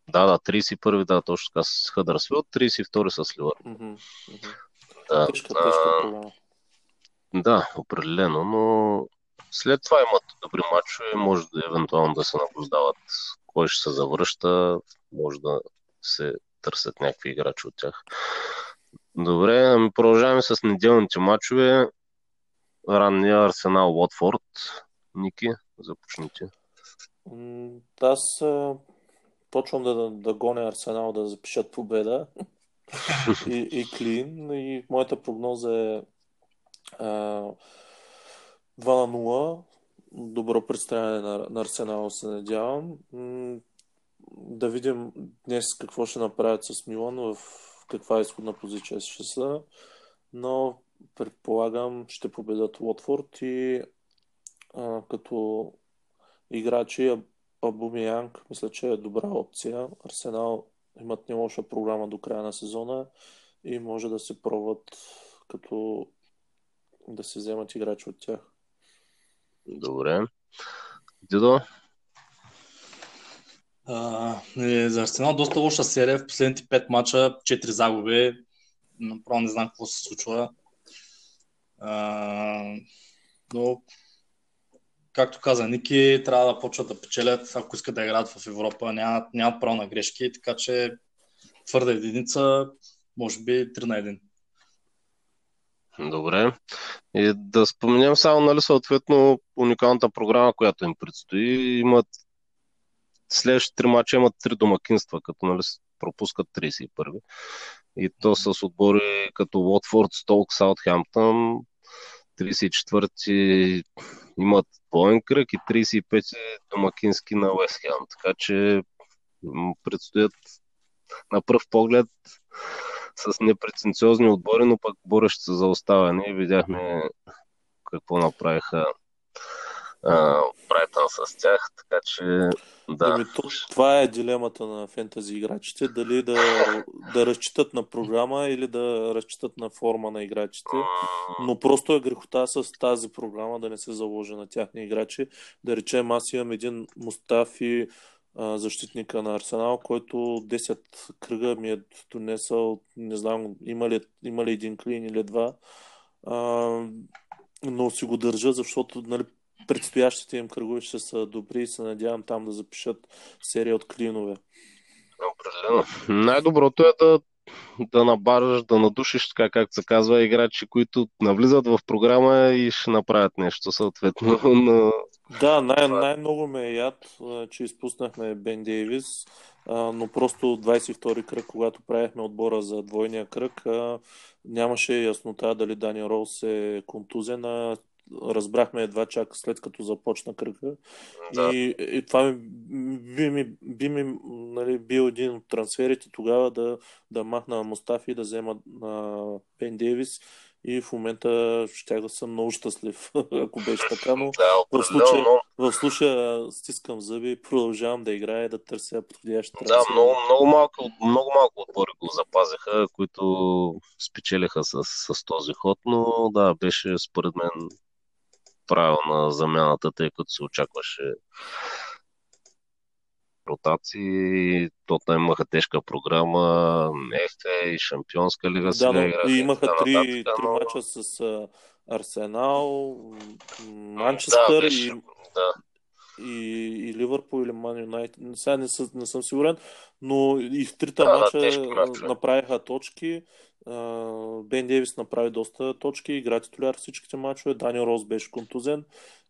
да, да, 31-и, да, точно така с Хъдърсфилд, 32-и с Ливър. Mm-hmm. Да, тежка, тежка. Да, определено, но след това имат добри матчове, може да евентуално да се наблюдават кой ще се завръща, може да се търсят някакви играчи от тях. Добре, ами продължаваме с неделните матчове. Ранния Арсенал Уотфорд. Ники, започните. Аз почвам да, да гоня Арсенал да запишат победа и, и клин. И моята прогноза е а, 2 на 0. Добро представяне на, на Арсенал се надявам да видим днес какво ще направят с Милан, в каква изходна позиция ще са, но предполагам ще победат Уотфорд и а, като играчи Абуми Янг мисля, че е добра опция. Арсенал имат не лоша програма до края на сезона и може да се пробват като да се вземат играчи от тях. Добре. Дидо, е, за Арсенал доста лоша серия. В последните 5 мача 4 загуби. Направо не знам какво се случва. А, но, както каза Ники, трябва да почват да печелят, ако искат да играят в Европа. Нямат, нямат право на грешки, така че твърда единица, може би 3 на 1. Добре. И да споменем само, нали, съответно, уникалната програма, която им предстои. Имат следващите три мача имат три домакинства, като нали, пропускат 31 И то с отбори като Уотфорд, Столк, Саутхемптън. 34-ти имат двоен кръг и 35-ти домакински на Уестхем. Така че предстоят на пръв поглед с непретенциозни отбори, но пък борещи се за оставане. Видяхме какво направиха Брайтън с тях, така че да. Ами, то, това е дилемата на фентази играчите, дали да, да разчитат на програма или да разчитат на форма на играчите. Но просто е грехота с тази програма да не се заложи на тяхни играчи. Да речем, аз имам един Мустафи, защитника на Арсенал, който 10 кръга ми е донесъл, не знам, има ли, има ли един клин или два. А, но си го държа, защото нали, предстоящите им кръгове ще са добри и се надявам там да запишат серия от клинове. Определено. Най-доброто е да, да набараш, да надушиш, така както се казва, играчи, които навлизат в програма и ще направят нещо съответно. (laughs) Но... Да, най- най-много ме е яд, че изпуснахме Бен Дейвис, но просто 22 кръг, когато правихме отбора за двойния кръг, нямаше яснота дали Дани Роуз е контузен, а разбрахме едва чак след като започна кръга. Да. И, и това би ми, би ми нали, бил един от трансферите тогава да, да махна Мустафи и да взема на Пен Дейвис и в момента ще да съм много щастлив, (laughs) ако беше така, но да, в, случая, в случая стискам зъби продължавам да играя и да търся подходящ Да, много, много, малко, много малко отбори го запазиха, които спечелиха с, с този ход, но да, беше според мен правилна замяната, тъй като се очакваше ротации. То имаха тежка програма, ефе и Шампионска лига. Да, но и имаха три, нататък, три но... мача с Арсенал, Манчестър да, и, да. и, и Ливърпул или Ман Юнайтед. Сега не, съ, не съм сигурен, но и в трите да, мача да, направиха точки. Бен Дейвис направи доста точки, игра титуляр всичките мачове, Даниел Рос беше контузен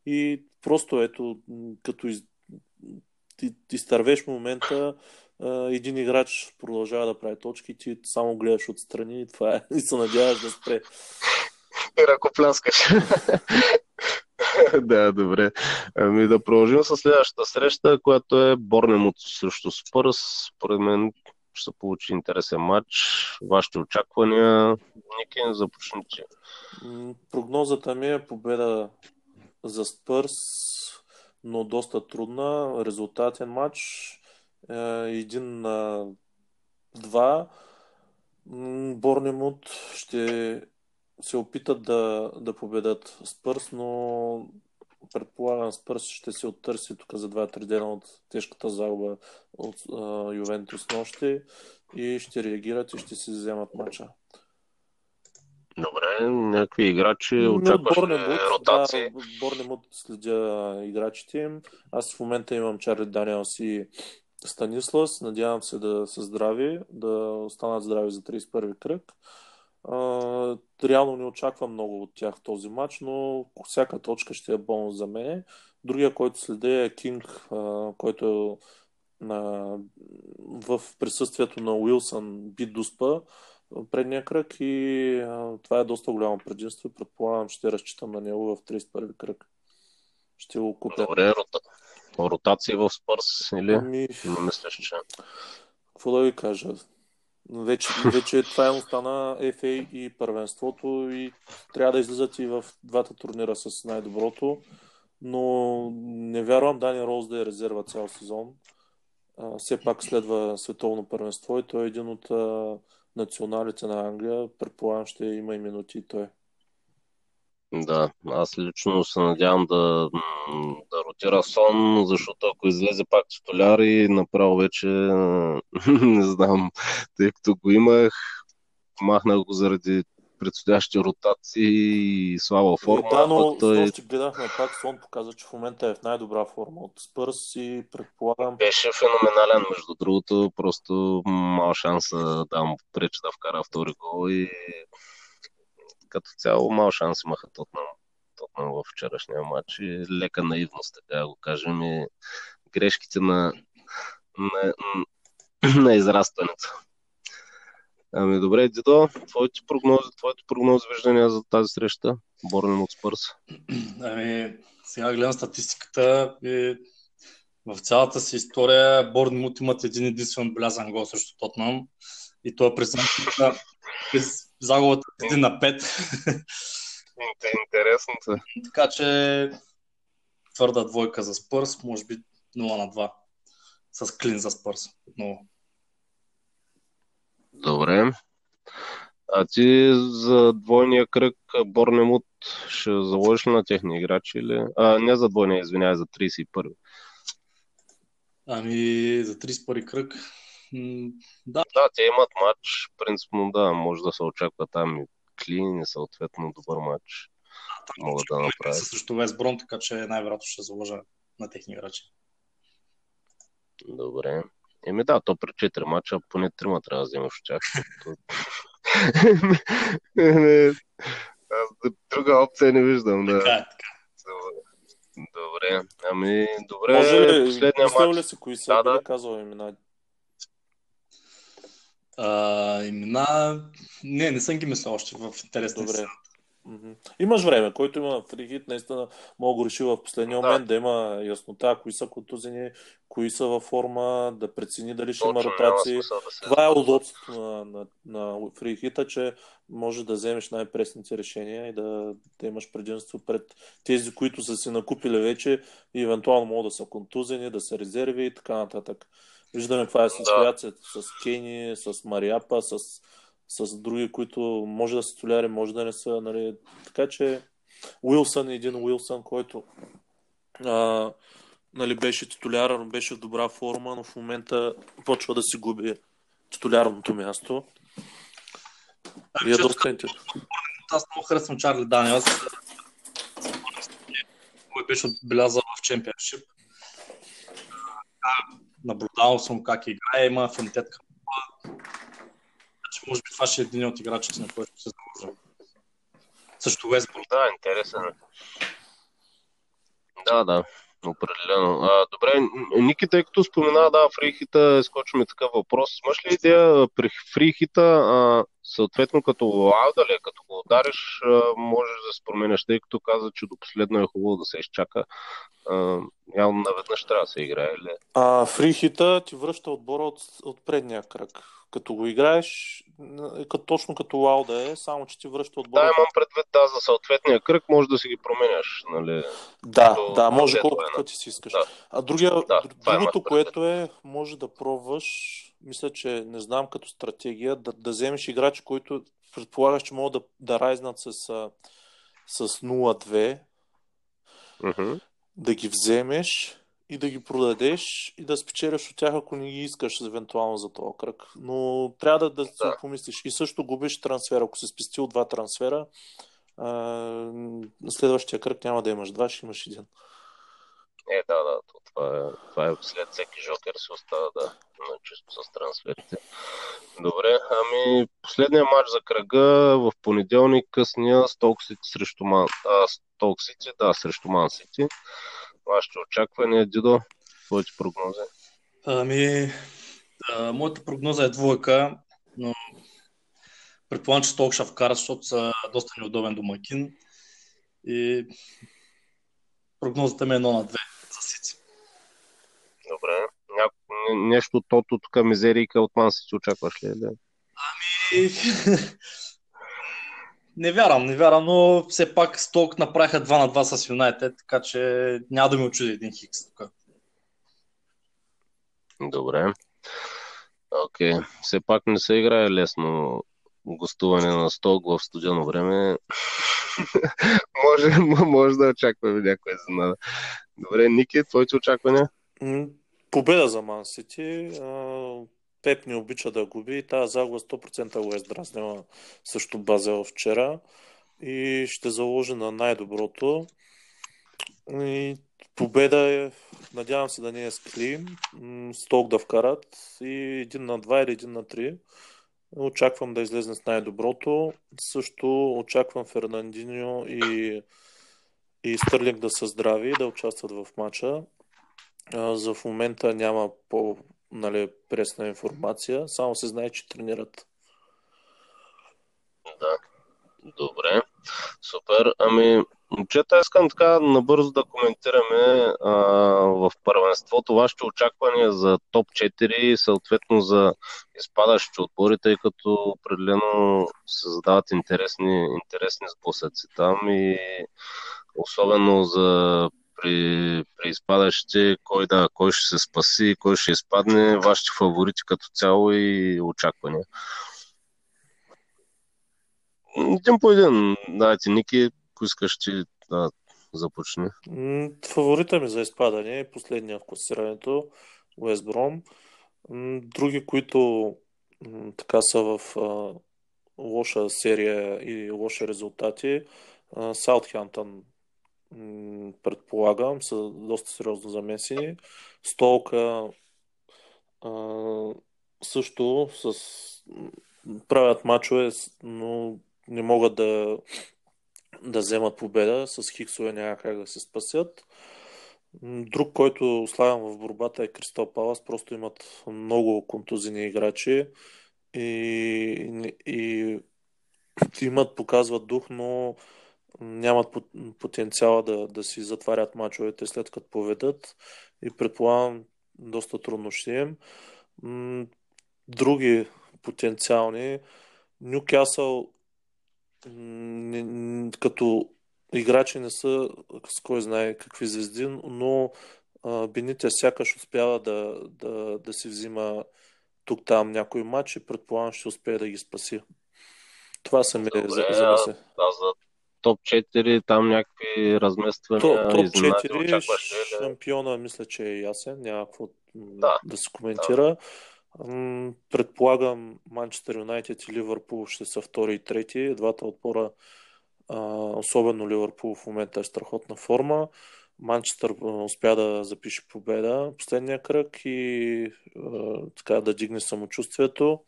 и просто ето, като из... ти, ти стървеш момента, един играч продължава да прави точки, ти само гледаш отстрани и това е. (laughs) И се надяваш да спре. И ръкопляскаш. (laughs) да, добре. Ами да продължим с следващата среща, която е Борнемут срещу Спърс. Според мен ще получи интересен матч. Вашите очаквания, Ники, започнете. Прогнозата ми е победа за Спърс, но доста трудна. Резултатен матч. Е, един на два. Борнемут ще се опитат да, да победат Спърс, но предполагам Спърс ще се оттърси тук за 2-3 дена от тежката загуба от а, Ювентус нощи и ще реагират и ще си вземат мача. Добре, някакви играчи очакваш ротации? Да, Борнемут следя играчите им. Аз в момента имам Чарли Даниелс и Станислас. Надявам се да са здрави, да останат здрави за 31 кръг. А, реално не очаквам много от тях този матч, но всяка точка ще е бонус за мен. Другия, който следя е Кинг, а, който на, в присъствието на Уилсън би Дуспа предния кръг и а, това е доста голямо предимство. Предполагам, ще разчитам на него в 31 кръг. Ще го купя. Добре, рота... ротация в Спърс или? Ами... Не мислиш, че... Какво да ви кажа? Вече, (laughs) вече това е остана FA и първенството и трябва да излизат и в двата турнира с най-доброто. Но не вярвам Дани Роуз да е резерва цял сезон. А, все пак следва световно първенство и той е един от а, националите на Англия. Предполагам ще има и минути и той. Да, аз лично се надявам да, да ротира сон, защото ако излезе пак столяр и направо вече (laughs) не знам, тъй като го имах, махнах го заради предстоящи ротации и слаба форма. Да, но той... ще гледахме пак, Сон показа, че в момента е в най-добра форма от Спърс и предполагам... Беше феноменален, между другото, просто мал шанс да му пречи да вкара втори гол и като цяло мал шанс имаха Тотнам, Тотнам в вчерашния матч и лека наивност, така да го кажем, и грешките на, на, на израстването. Ами добре, Дидо, твоите прогнози, твоите прогнози виждания за тази среща? Борнем от Спърс. Ами, сега гледам статистиката и в цялата си история Борнемут имат един единствен белязан гол срещу Тотнам и това е през, през загубата 1 на 5. Интересното. така че твърда двойка за Спърс, може би 0 на 2 с клин за Спърс отново. Добре. А ти за двойния кръг Борнемут ще заложиш на техни играчи или... А, не за двойния, извинявай, за 31. Ами, за 31 кръг да. Да, те имат матч. Принципно да, може да се очаква там и клин и съответно добър матч. могат да направят. Срещу Вест Бром, така че най-вероятно ще заложа на техни играчи. Добре. Еми да, то при 4 мача поне 3 трябва да вземаш от тях. (laughs) Аз друга опция не виждам. Да. Така, е, така. Добре. Ами, добре. Може ли, последния мач... ли си кои са да, да. казал имена? А, имена... Не, не съм ги мислил още в интересни Добре. Mm-hmm. Имаш време, който има фрихит, наистина мога го реши в последния да. момент да има яснота, кои са контузени, кои са във форма, да прецени дали ще има ротации. Да Това е удобството на, на, на фрихита, че може да вземеш най-пресните решения и да, да имаш предимство пред тези, които са си накупили вече и евентуално могат да са контузени, да са резерви и така нататък. Виждаме каква е ситуацията да. с Кени, с Мариапа, с с други, които може да са титуляри, може да не са. Нали. Така че Уилсън е един Уилсън, който а, нали, беше титуляр, беше в добра форма, но в момента почва да си губи титулярното място. И е доста интересно. Аз много харесвам Чарли Даниелс. Кой беше отбелязал в чемпионшип. Наблюдавал съм как играе, има афинитет към може би това ще е един от играчите, на който се заложа. Също Уестбрук. Да, интересен. Е. Да, да. Определено. А, добре, Ники, тъй като спомена, да, фрихита, изкочваме такъв въпрос. Имаш ли идея при фрихита, а, съответно като лауда ли, като го удариш, можеш да се променяш, тъй като каза, че до последно е хубаво да се изчака. Явно наведнъж трябва да се играе. Или? А фрихита ти връща отбора от, от предния кръг като го играеш, като, точно като лао да е, само че ти връща отбора. Да, имам предвид, да, за съответния кръг може да си ги променяш. Нали? Да, до, да, може колкото пъти си искаш. Да. А другия, да, другото, което е, може да пробваш, мисля, че не знам като стратегия, да, да вземеш играчи, които предполагаш, че могат да, да райзнат с, с 0-2, uh-huh. да ги вземеш и да ги продадеш и да спечелиш от тях, ако не ги искаш евентуално за този кръг. Но трябва да, да, да. помислиш. И също губиш трансфера. Ако си спестил два трансфера, а, следващия кръг няма да имаш два, ще имаш един. Е, да, да. Това е, това е след всеки жокер се остава да, на чисто с трансферите. Добре, ами последния матч за кръга в понеделник късния Сток Сити срещу Ман... А, Сток Сити, да, срещу Ман Сити. Вашето очакване, Дидо? Твоите прогнози? Ами, а, моята прогноза е двойка, но предполагам, че толкова ще вкарат, защото са доста неудобен домакин. И прогнозата ми е 1 на 2 за Сици. Добре. Няко... Нещо тото тук мизерийка от Ман си очакваш ли? Да? Ами, не вярвам, не вярвам, но все пак Сток направиха 2 на 2 с Юнайтед, така че няма да ми очуди един хикс тук. Добре. Окей. Okay. Все пак не се играе лесно гостуване на Сток в студено време. (laughs) може, може да очакваме някоя изненада. Добре, Ники, твоите очаквания? Победа за Ман Сити. Пеп не обича да губи тази загуба 100% го е здразнила също Базел вчера и ще заложи на най-доброто. И победа е, надявам се да не е с Клим, сток да вкарат и един на 2 или един на 3. Очаквам да излезе с най-доброто. Също очаквам Фернандиньо и, и Стърлинг да са здрави и да участват в матча. За в момента няма по нали, пресна информация, само се знае, че тренират. Да, добре, супер. Ами, момчета, искам така набързо да коментираме а, в първенството вашите очаквания за топ 4 и съответно за изпадащите отбори, тъй като определено се задават интересни, интересни сблъсъци там и особено за при, при изпадащите, кой, да, кой ще се спаси, кой ще изпадне, вашите фаворити като цяло и очаквания. Един по един, дайте, Ники, ако искаш ти да започне. Фаворита ми за изпадане е последния в класирането, Уест Бром. Други, които така са в лоша серия и лоши резултати, Саутхемптън предполагам, са доста сериозно замесени. Столка също с правят мачове, но не могат да, да вземат победа. С Хиксове няма как да се спасят. Друг, който ославям в борбата е Кристал Палас. Просто имат много контузини играчи и, и имат, показват дух, но нямат потенциала да, да си затварят мачовете след като поведат и предполагам доста трудно ще им. Други потенциални Нюкасъл като играчи не са с кой знае какви звезди, но Бените сякаш успява да, да, да си взима тук-там някой матч и предполагам ще успее да ги спаси. Това са ми Добре, за, за, за, за топ 4, там някакви размествания. То, топ 4, шампиона мисля, че е ясен, няма какво да, да се коментира. Да. Предполагам Манчестър Юнайтед и Ливърпул ще са втори и трети. Двата отбора, особено Ливърпул в момента е страхотна форма. Манчестър успя да запише победа последния кръг и така да дигне самочувствието.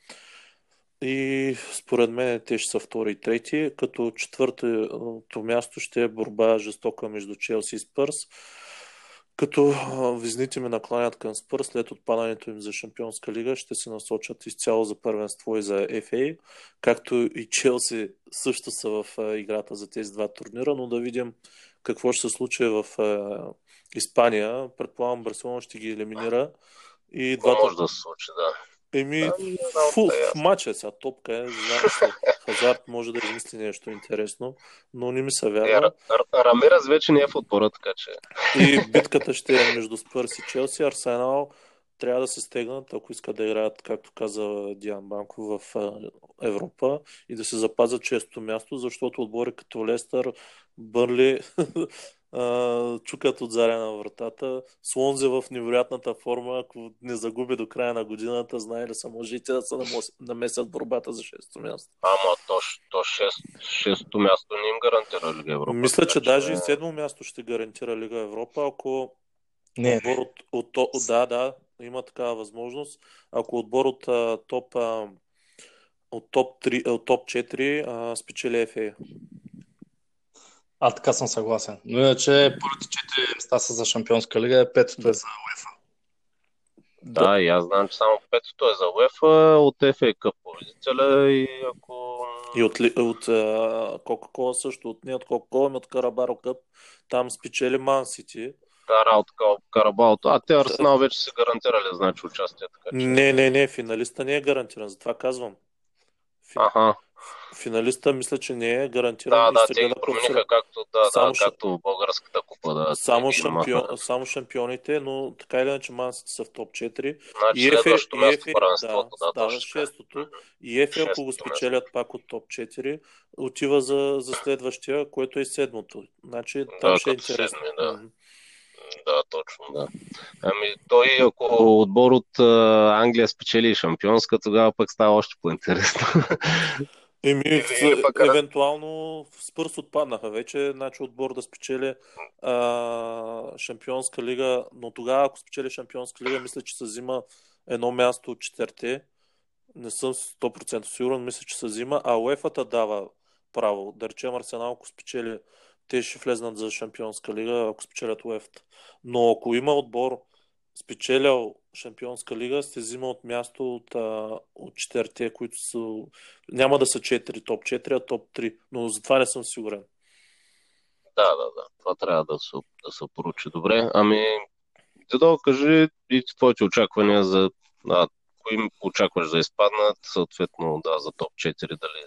И според мен те ще са втори и трети, като четвъртото място ще е борба жестока между Челси и Спърс. Като визните ми накланят към Спърс след отпадането им за Шампионска лига, ще се насочат изцяло за първенство и за FA, както и Челси също са в играта за тези два турнира, но да видим какво ще се случи в Испания. Предполагам, Барселона ще ги елиминира. И двата... Може да се случи, да. Еми, фу, в матча сега топка е, знам, че Хазард може да измисли нещо интересно, но не ми се вярва. Е, Рамирас вече не е в отбора, така че... И битката ще е между Спърс и Челси. Арсенал трябва да се стегнат, ако искат да играят, както каза Диан Банко, в Европа и да се запазят често място, защото отбори като Лестър, Бърли (laughs) чукат от заря на вратата. Слонзе в невероятната форма, ако не загуби до края на годината, знае ли са може и те да се намесят борбата за шесто място. Ама то, то шест, шесто място не им гарантира Лига Европа. Мисля, че даже и седмо място ще гарантира Лига Европа, ако не, отбор от, от, от, от, да, да, има такава възможност. Ако отбор от топ от топ, 3, от топ 4 а, спечели ФА. А, така съм съгласен. Но иначе първите четири места са за Шампионска лига, петото е за УЕФА. Да, и аз знам, че само петото е за УЕФА, от ФА Къп победителя и ако... И от, от Кока-Кола също, от не от Кока-Кола, ами от Карабаро Къп, там спечели Ман Сити. Да, от Карабалото. А те Арсенал вече се гарантирали, значи, участие. Така, че... Не, не, не, финалиста не е гарантиран, затова казвам. Фин... Ага. Финалиста мисля, че не е гарантиран. Да, да, те ги промениха както, да, само, да, както в българската купа. Да, само, шампион, само шампионите, но така или иначе Мансите са в топ 4. Значи и Ефе, и Ефе, да, да, да, шестото. И Ефе, ако го спечелят пак от топ 4, отива за, за следващия, което е седмото. Значи там да, ще е интересно. Седми, да. Да, точно, да. Ами той, ако отбор от а, Англия спечели шампионска, тогава пък става още по-интересно. (laughs) Еми, или, пък, евентуално Спърс отпаднаха вече, значи отбор да спечели а, Шампионска лига, но тогава, ако спечели Шампионска лига, мисля, че се взима едно място от четирте. Не съм 100% сигурен, мисля, че се взима, а уефа дава право. Да речем Арсенал, ако спечели, те ще влезнат за Шампионска лига, ако спечелят уефата. Но ако има отбор, спечелял Шампионска лига, сте взима от място от, от четирите, които са... Няма да са 4, топ 4, а топ 3. Но за това не съм сигурен. Да, да, да. Това трябва да се, да се поручи добре. Ами, да кажи и твоите очаквания за... Да, кои очакваш да изпаднат, съответно, да, за топ 4, дали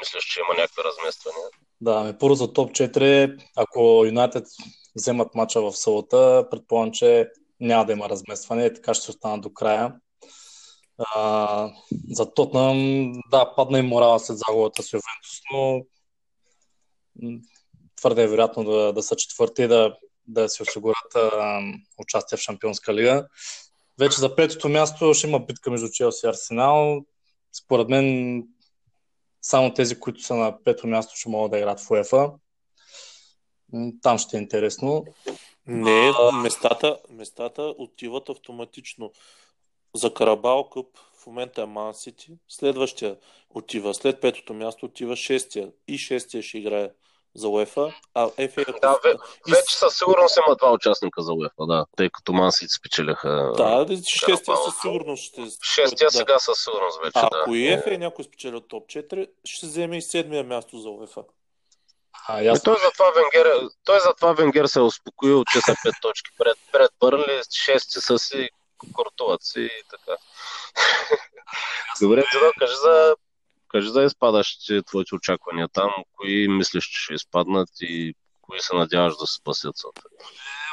мислиш, че има някакви размествания? Да, ами първо за топ 4, ако Юнайтед вземат мача в сълата, предполагам, че няма да има разместване, така ще остана до края. А, за Тотнам, да, падна и морала след загубата с Ювентус, но твърде е вероятно да, да са четвърти да, да се осигурят а, участие в Шампионска лига. Вече за петото място ще има битка между Челси и Арсенал. Според мен само тези, които са на пето място, ще могат да играят в УЕФА. Там ще е интересно. Не, местата, местата отиват автоматично. За Карабал Къп в момента е Ман Сити, следващия отива, след петото място отива шестия и шестия ще играе за УЕФА, а ЕФА... Да, ве, вече със сигурност има два участника за УЕФА, да, тъй като Ман Сити спечелиха... Да, шестия със сигурност ще... Шестия да. сега със сигурност вече, а, да. Ако и ЕФА някой спечели от топ 4, ще вземе и седмия място за УЕФА. А, ясно. той, затова Венгер, той затова Венгер се е успокоил, че са пет точки пред, пред Бърнли, шести са си, кортуват си и така. Добре, Дзидо, кажи за, кажи за изпадащите твоите очаквания там, кои мислиш, че ще изпаднат и кои се надяваш да се спасят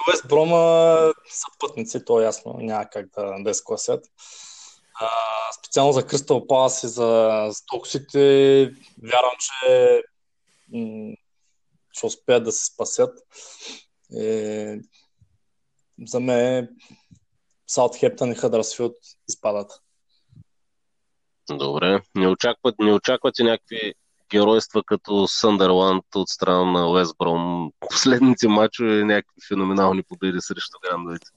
Уест Брома са пътници, то е ясно, няма как да, да изкласят. А, специално за Кристал Палас и за Стоксите, вярвам, че м- ще успеят да се спасят. И, за мен Саутхептън и Хъдърсфилд изпадат. Добре. Не, очакват, не очаквате някакви геройства като Съндърланд от страна на Уестбром. Последните мачове някакви феноменални победи срещу грандовете.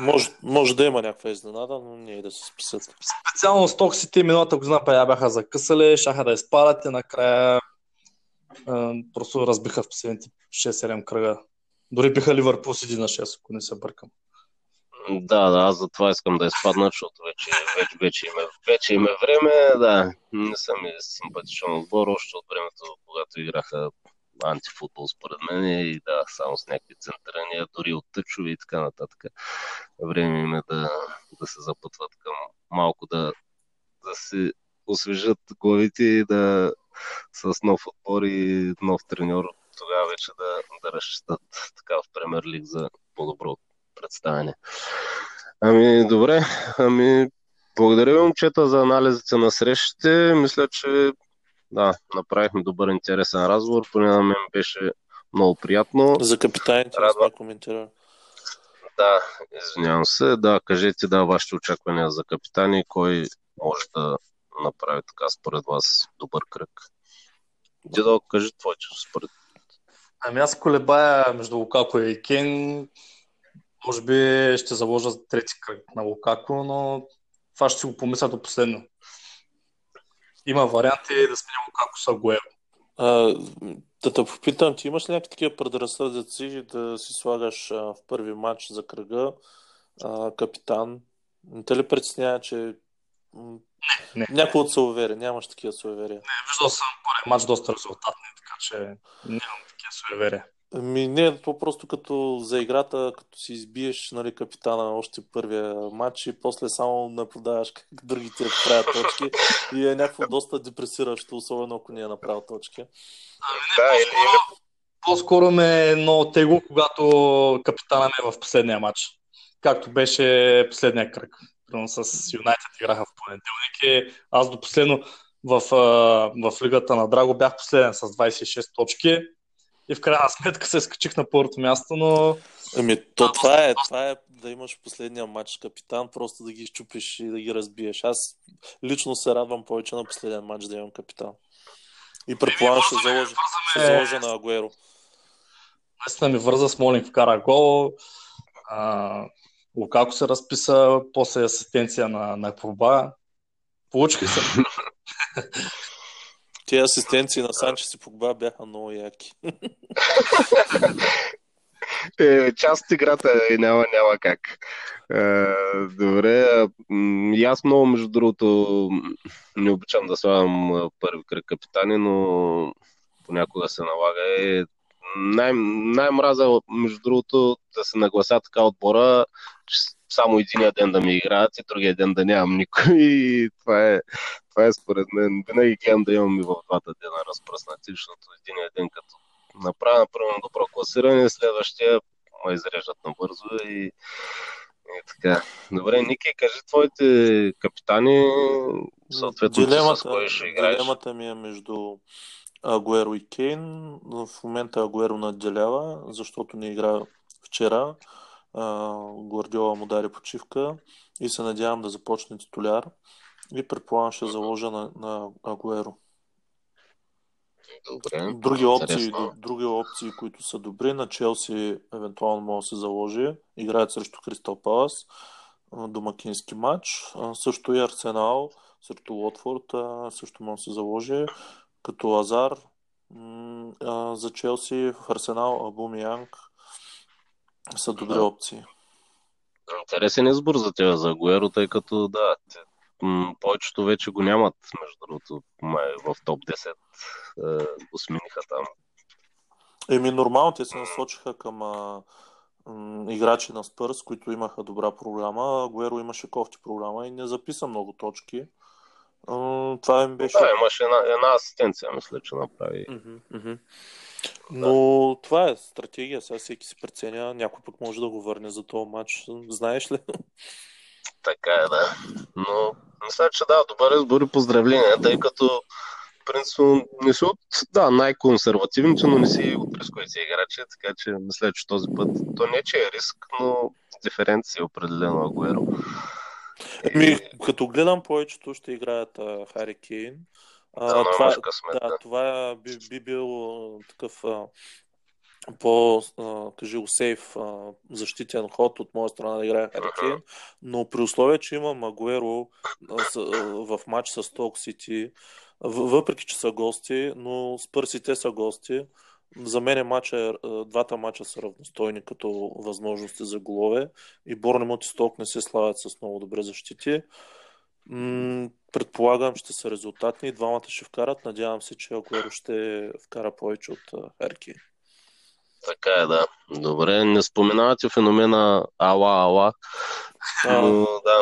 Може, може да има някаква изненада, но не е да се спасят. Специално стоксите миналата година па бяха закъсали, шаха да изпадат и накрая просто разбиха в последните 6-7 кръга. Дори биха Ливърпул с 1 на 6, ако не се бъркам. Да, да, аз затова искам да изпадна, защото вече, вече, вече, има, вече има време. Да, не съм и симпатичен отбор, още от времето, когато играха антифутбол според мен и да, само с някакви центрания, дори от тъчови и така нататък. Време им е да, да се запътват към малко да, да се освежат главите и да с нов отбор и нов треньор тогава вече да, да разчитат така в Премьер Лиг за по-добро представяне. Ами, добре. Ами, благодаря ви, момчета, за анализите на срещите. Мисля, че да, направихме добър интересен разговор. Поне на мен беше много приятно. За капитаните Радва... коментира. Да, извинявам се. Да, кажете да вашите очаквания за капитани. Кой може да направи така според вас добър кръг? Дедо, кажи твоите според Ами аз колебая между Лукако и Кен. Може би ще заложа за трети кръг на Лукако, но това ще си го помисля до последно. Има варианти да сменя Лукако с Агуеро. да те попитам, ти имаш ли някакви такива предразсъдъци да си слагаш а, в първи матч за кръга а, капитан? Не те ли притеснява, че не, не. Някой от суеверия, нямаш такива суеверия. Не, виждал съм първи матч доста резултатни, така че нямам такива суеверия. Ми, не, то просто като за играта, като си избиеш нали, капитана още първия матч и после само наблюдаваш как другите правят точки и е някакво доста депресиращо, особено ако не е направил точки. Ами не, да, по-скоро, по-скоро ме е много тегло, когато капитана ме е в последния матч. Както беше последния кръг. Примерно с Юнайтед играха в понеделник и аз до последно в, в лигата на Драго бях последен с 26 точки и в крайна сметка се скачих на първото място, но... Ами, то това е, това е да имаш последния матч капитан, просто да ги щупиш и да ги разбиеш. Аз лично се радвам повече на последния матч да имам капитан. И предполагам ще заложа, ще заложа на Агуеро. Наистина ми върза Смолинг вкара гол. А, Лукако се разписа, после асистенция на, на Погба. Получиха се. (laughs) Тези асистенции на Санчес и Погба бяха много яки. (laughs) е, част от играта е, няма, няма как. Е, добре, и аз много, между другото, не обичам да слагам първи кръг капитани, но понякога се налага. Е, най- най-мраза, между другото, да се наглася така отбора, че само единия ден да ми играят и другия ден да нямам никой. (laughs) И това е, това е според мен. Винаги гледам да имам и в двата дена разпръснати, защото единия ден като направя, например, добро класиране, следващия ме изреждат набързо и, и така. Добре, Ники, кажи твоите капитани, съответно дилемата, с кой ще играеш. Дилемата ми е между Агуеро и Кейн. В момента Агуеро надделява, защото не игра вчера. Гвардиола му даде почивка и се надявам да започне титуляр и предполагам ще заложа на, на Агуеро. Добре. Други опции, други опции, които са добри, на Челси евентуално може да се заложи. Играят срещу Кристал Палас, домакински матч. Също и Арсенал срещу Лотфорд също може да се заложи. Като Азар за Челси в Арсенал, Абуми Янг са добри опции. Интересен избор за теб, за Гуеро, тъй като да, повечето вече го нямат, между другото, май в топ 10 е, го смениха там. Еми, нормално те се насочиха към а, м, играчи на Спърс, които имаха добра програма. Гуеро имаше кофти програма и не записа много точки. Това им беше... Да, имаше една, една асистенция, мисля, че направи. Mm-hmm, mm-hmm. Но да. това е стратегия, сега всеки си преценя, някой пък може да го върне за този матч. Знаеш ли? Така е, да. Но мисля, че да, добър избор и поздравления, тъй като принципно не са от да, най-консервативните, но не си от рисковите играчи, така че мисля, че този път то не че е риск, но диференция е определено Агуеро. Ами, и... като гледам повечето ще играят Хари Кейн. А, да, това, късмет, да, да, това би, би бил такъв а, по, а, кажи го, сейф а, защитен ход от моя страна да играе Хари но при условие, че има Магуеро в матч с Ток Сити, въпреки, че са гости, но Спърсите са гости, за мен матча, двата мача са равностойни като възможности за голове и Борнемот и Сток не се славят с много добре защити. предполагам, ще са резултатни. Двамата ще вкарат. Надявам се, че Агуеро ще вкара повече от Ерки. Така е, да. Добре, не споменавате феномена Ала Ала. Но, да,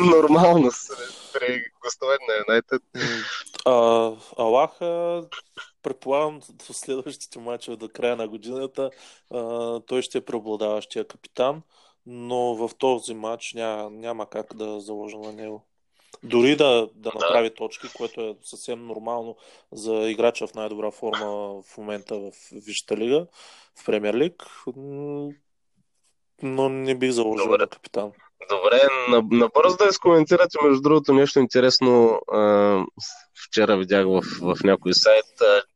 (laughs) нормално при гостове на Юнайтед. Алах, предполагам, в следващите мачове до края на годината той ще е преобладаващия капитан, но в този матч няма, няма как да заложа на него. Дори да, да направи да. точки, което е съвсем нормално за играча в най-добра форма в момента в Висшата лига, в Премьер лиг, но не бих заложил на капитан. Добре, набързо да изкоментирате, между другото, нещо интересно. Вчера видях в, в някой сайт.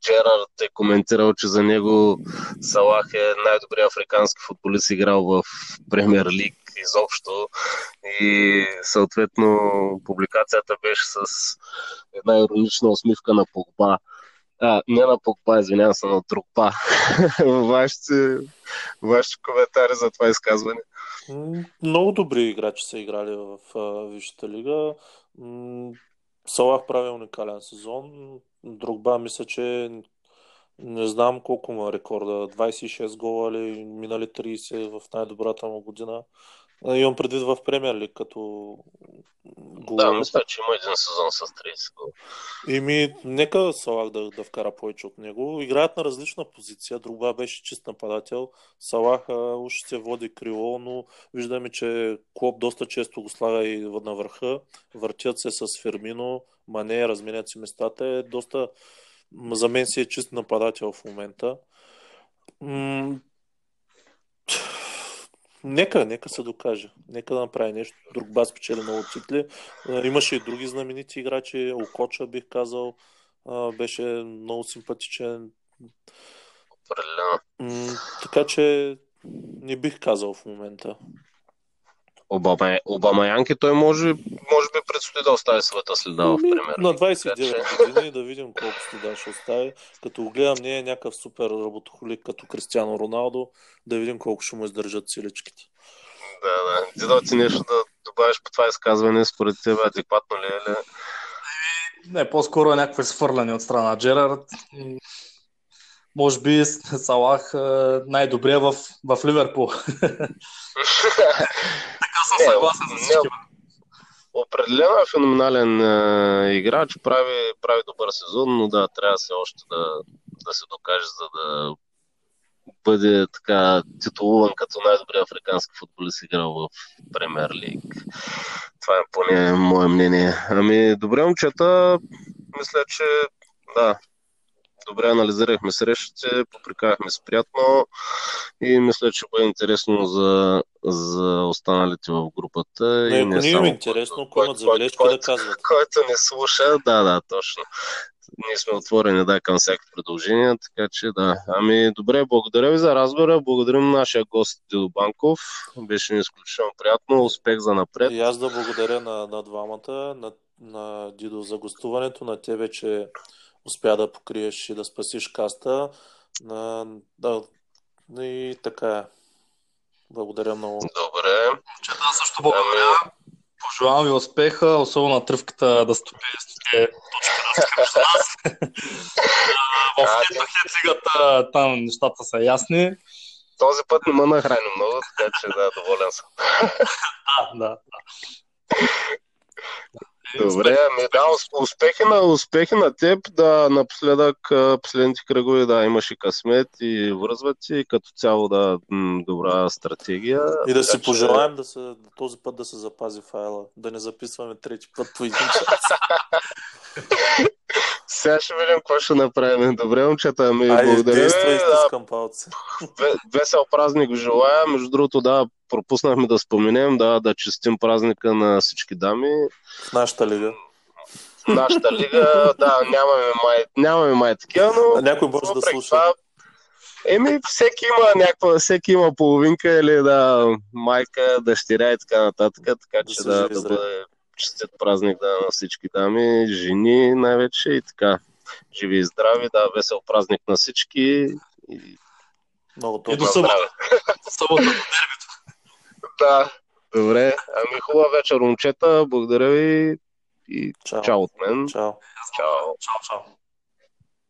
Джерард е коментирал, че за него Салах е най-добрият африкански футболист, играл в Премьер Лиг изобщо. И съответно публикацията беше с една иронична усмивка на Погба. А, не на Погба, извинявам се, на Трупа. (laughs) вашите, вашите коментари за това изказване. Много добри играчи са играли в Висшата лига. Салах прави уникален сезон. Другба мисля, че не знам колко му е рекорда. 26 гола или минали 30 в най-добрата му година. Имам предвид в Премьер Лиг, като гол. Да, мисля, че има един сезон с 30 гол. Ими, нека Салах да, да вкара повече от него. Играят на различна позиция. Друга беше чист нападател. Салах уж се води крило, но виждаме, че Клоп доста често го слага и на върха. Въртят се с Фермино, Мане, разменят си местата. Е доста... За мен си е чист нападател в момента. Нека, нека се докаже. Нека да направи нещо. Друг бас печели много титли. Имаше и други знаменити играчи. Окоча бих казал. Беше много симпатичен. Определено. Така че не бих казал в момента. Обама, Обама Янки, той може, може би предстои да остави своята следа в пример. На 29 години да видим колко следа ще остави. Като го гледам, не е някакъв супер работохолик като Кристиано Роналдо, да видим колко ще му издържат силичките. Да, да. Ти да ти нещо да добавиш по това изказване, според теб адекватно ли е ли? Не, по-скоро е някакво изхвърляне от страна на Джерард. Може би Салах е, най-добрия в, в Ливерпул. (laughs) съм съгласен с всички. Определено е феноменален е, играч, прави, прави добър сезон, но да, трябва се още да, да се докаже, за да бъде така титулуван като най-добрият африкански футболист играл в Премьер Лиг. Това е поне мое мнение. Ами, добре, момчета, мисля, че да, добре анализирахме срещите, поприкахме се приятно и мисля, че бъде интересно за, за останалите в групата. Не, и ако не им е интересно, ако имат забележки да казват. Който не слуша, да, да, точно. Ние сме отворени да, към всяки предложения, така че да. Ами добре, благодаря ви за разговора, благодарим нашия гост Дидо Банков. Беше ни изключително приятно, успех за напред. И аз да благодаря на, на двамата, на, на Дидо за гостуването, на тебе, че успя да покриеш и да спасиш каста. На, да, и така е. Благодаря много. Добре. Че да, също благодаря. Пожелавам ви успеха, особено на тръвката да стопе стоте точка разлика между нас. (laughs) В хетлигата там нещата са ясни. Този път не ме нахрани много, така че да, доволен съм. (laughs) да, да. (laughs) Добре, ами да, успехи на, успехи на теб, да, напоследък, последните кръгове, да, имаше късмет и връзват и като цяло, да, добра стратегия. И да си пожелаем да се, този път да се запази файла, да не записваме трети път по един (laughs) час. Сега ще видим какво ще направим. Добре, момчета, ами Айде, благодаря. действай, да, палци. Весел празник желая. Между другото, да, пропуснахме да споменем, да, да честим празника на всички дами. В нашата лига. В нашата лига, да, нямаме май, нямаме май такива, но... Някой може да слуша. Това, Еми, всеки има някаква, всеки има половинка или да, майка, дъщеря и така нататък, така че да, да бъде честит празник да, на всички дами, жени най-вече и така. Живи и здрави, да, весел празник на всички. И, Много и до събота. (laughs) събота до Да, добре. Ами хубава вечер, момчета. Благодаря ви и Чао. чао от мен. Чао. Чао. Чао, чао.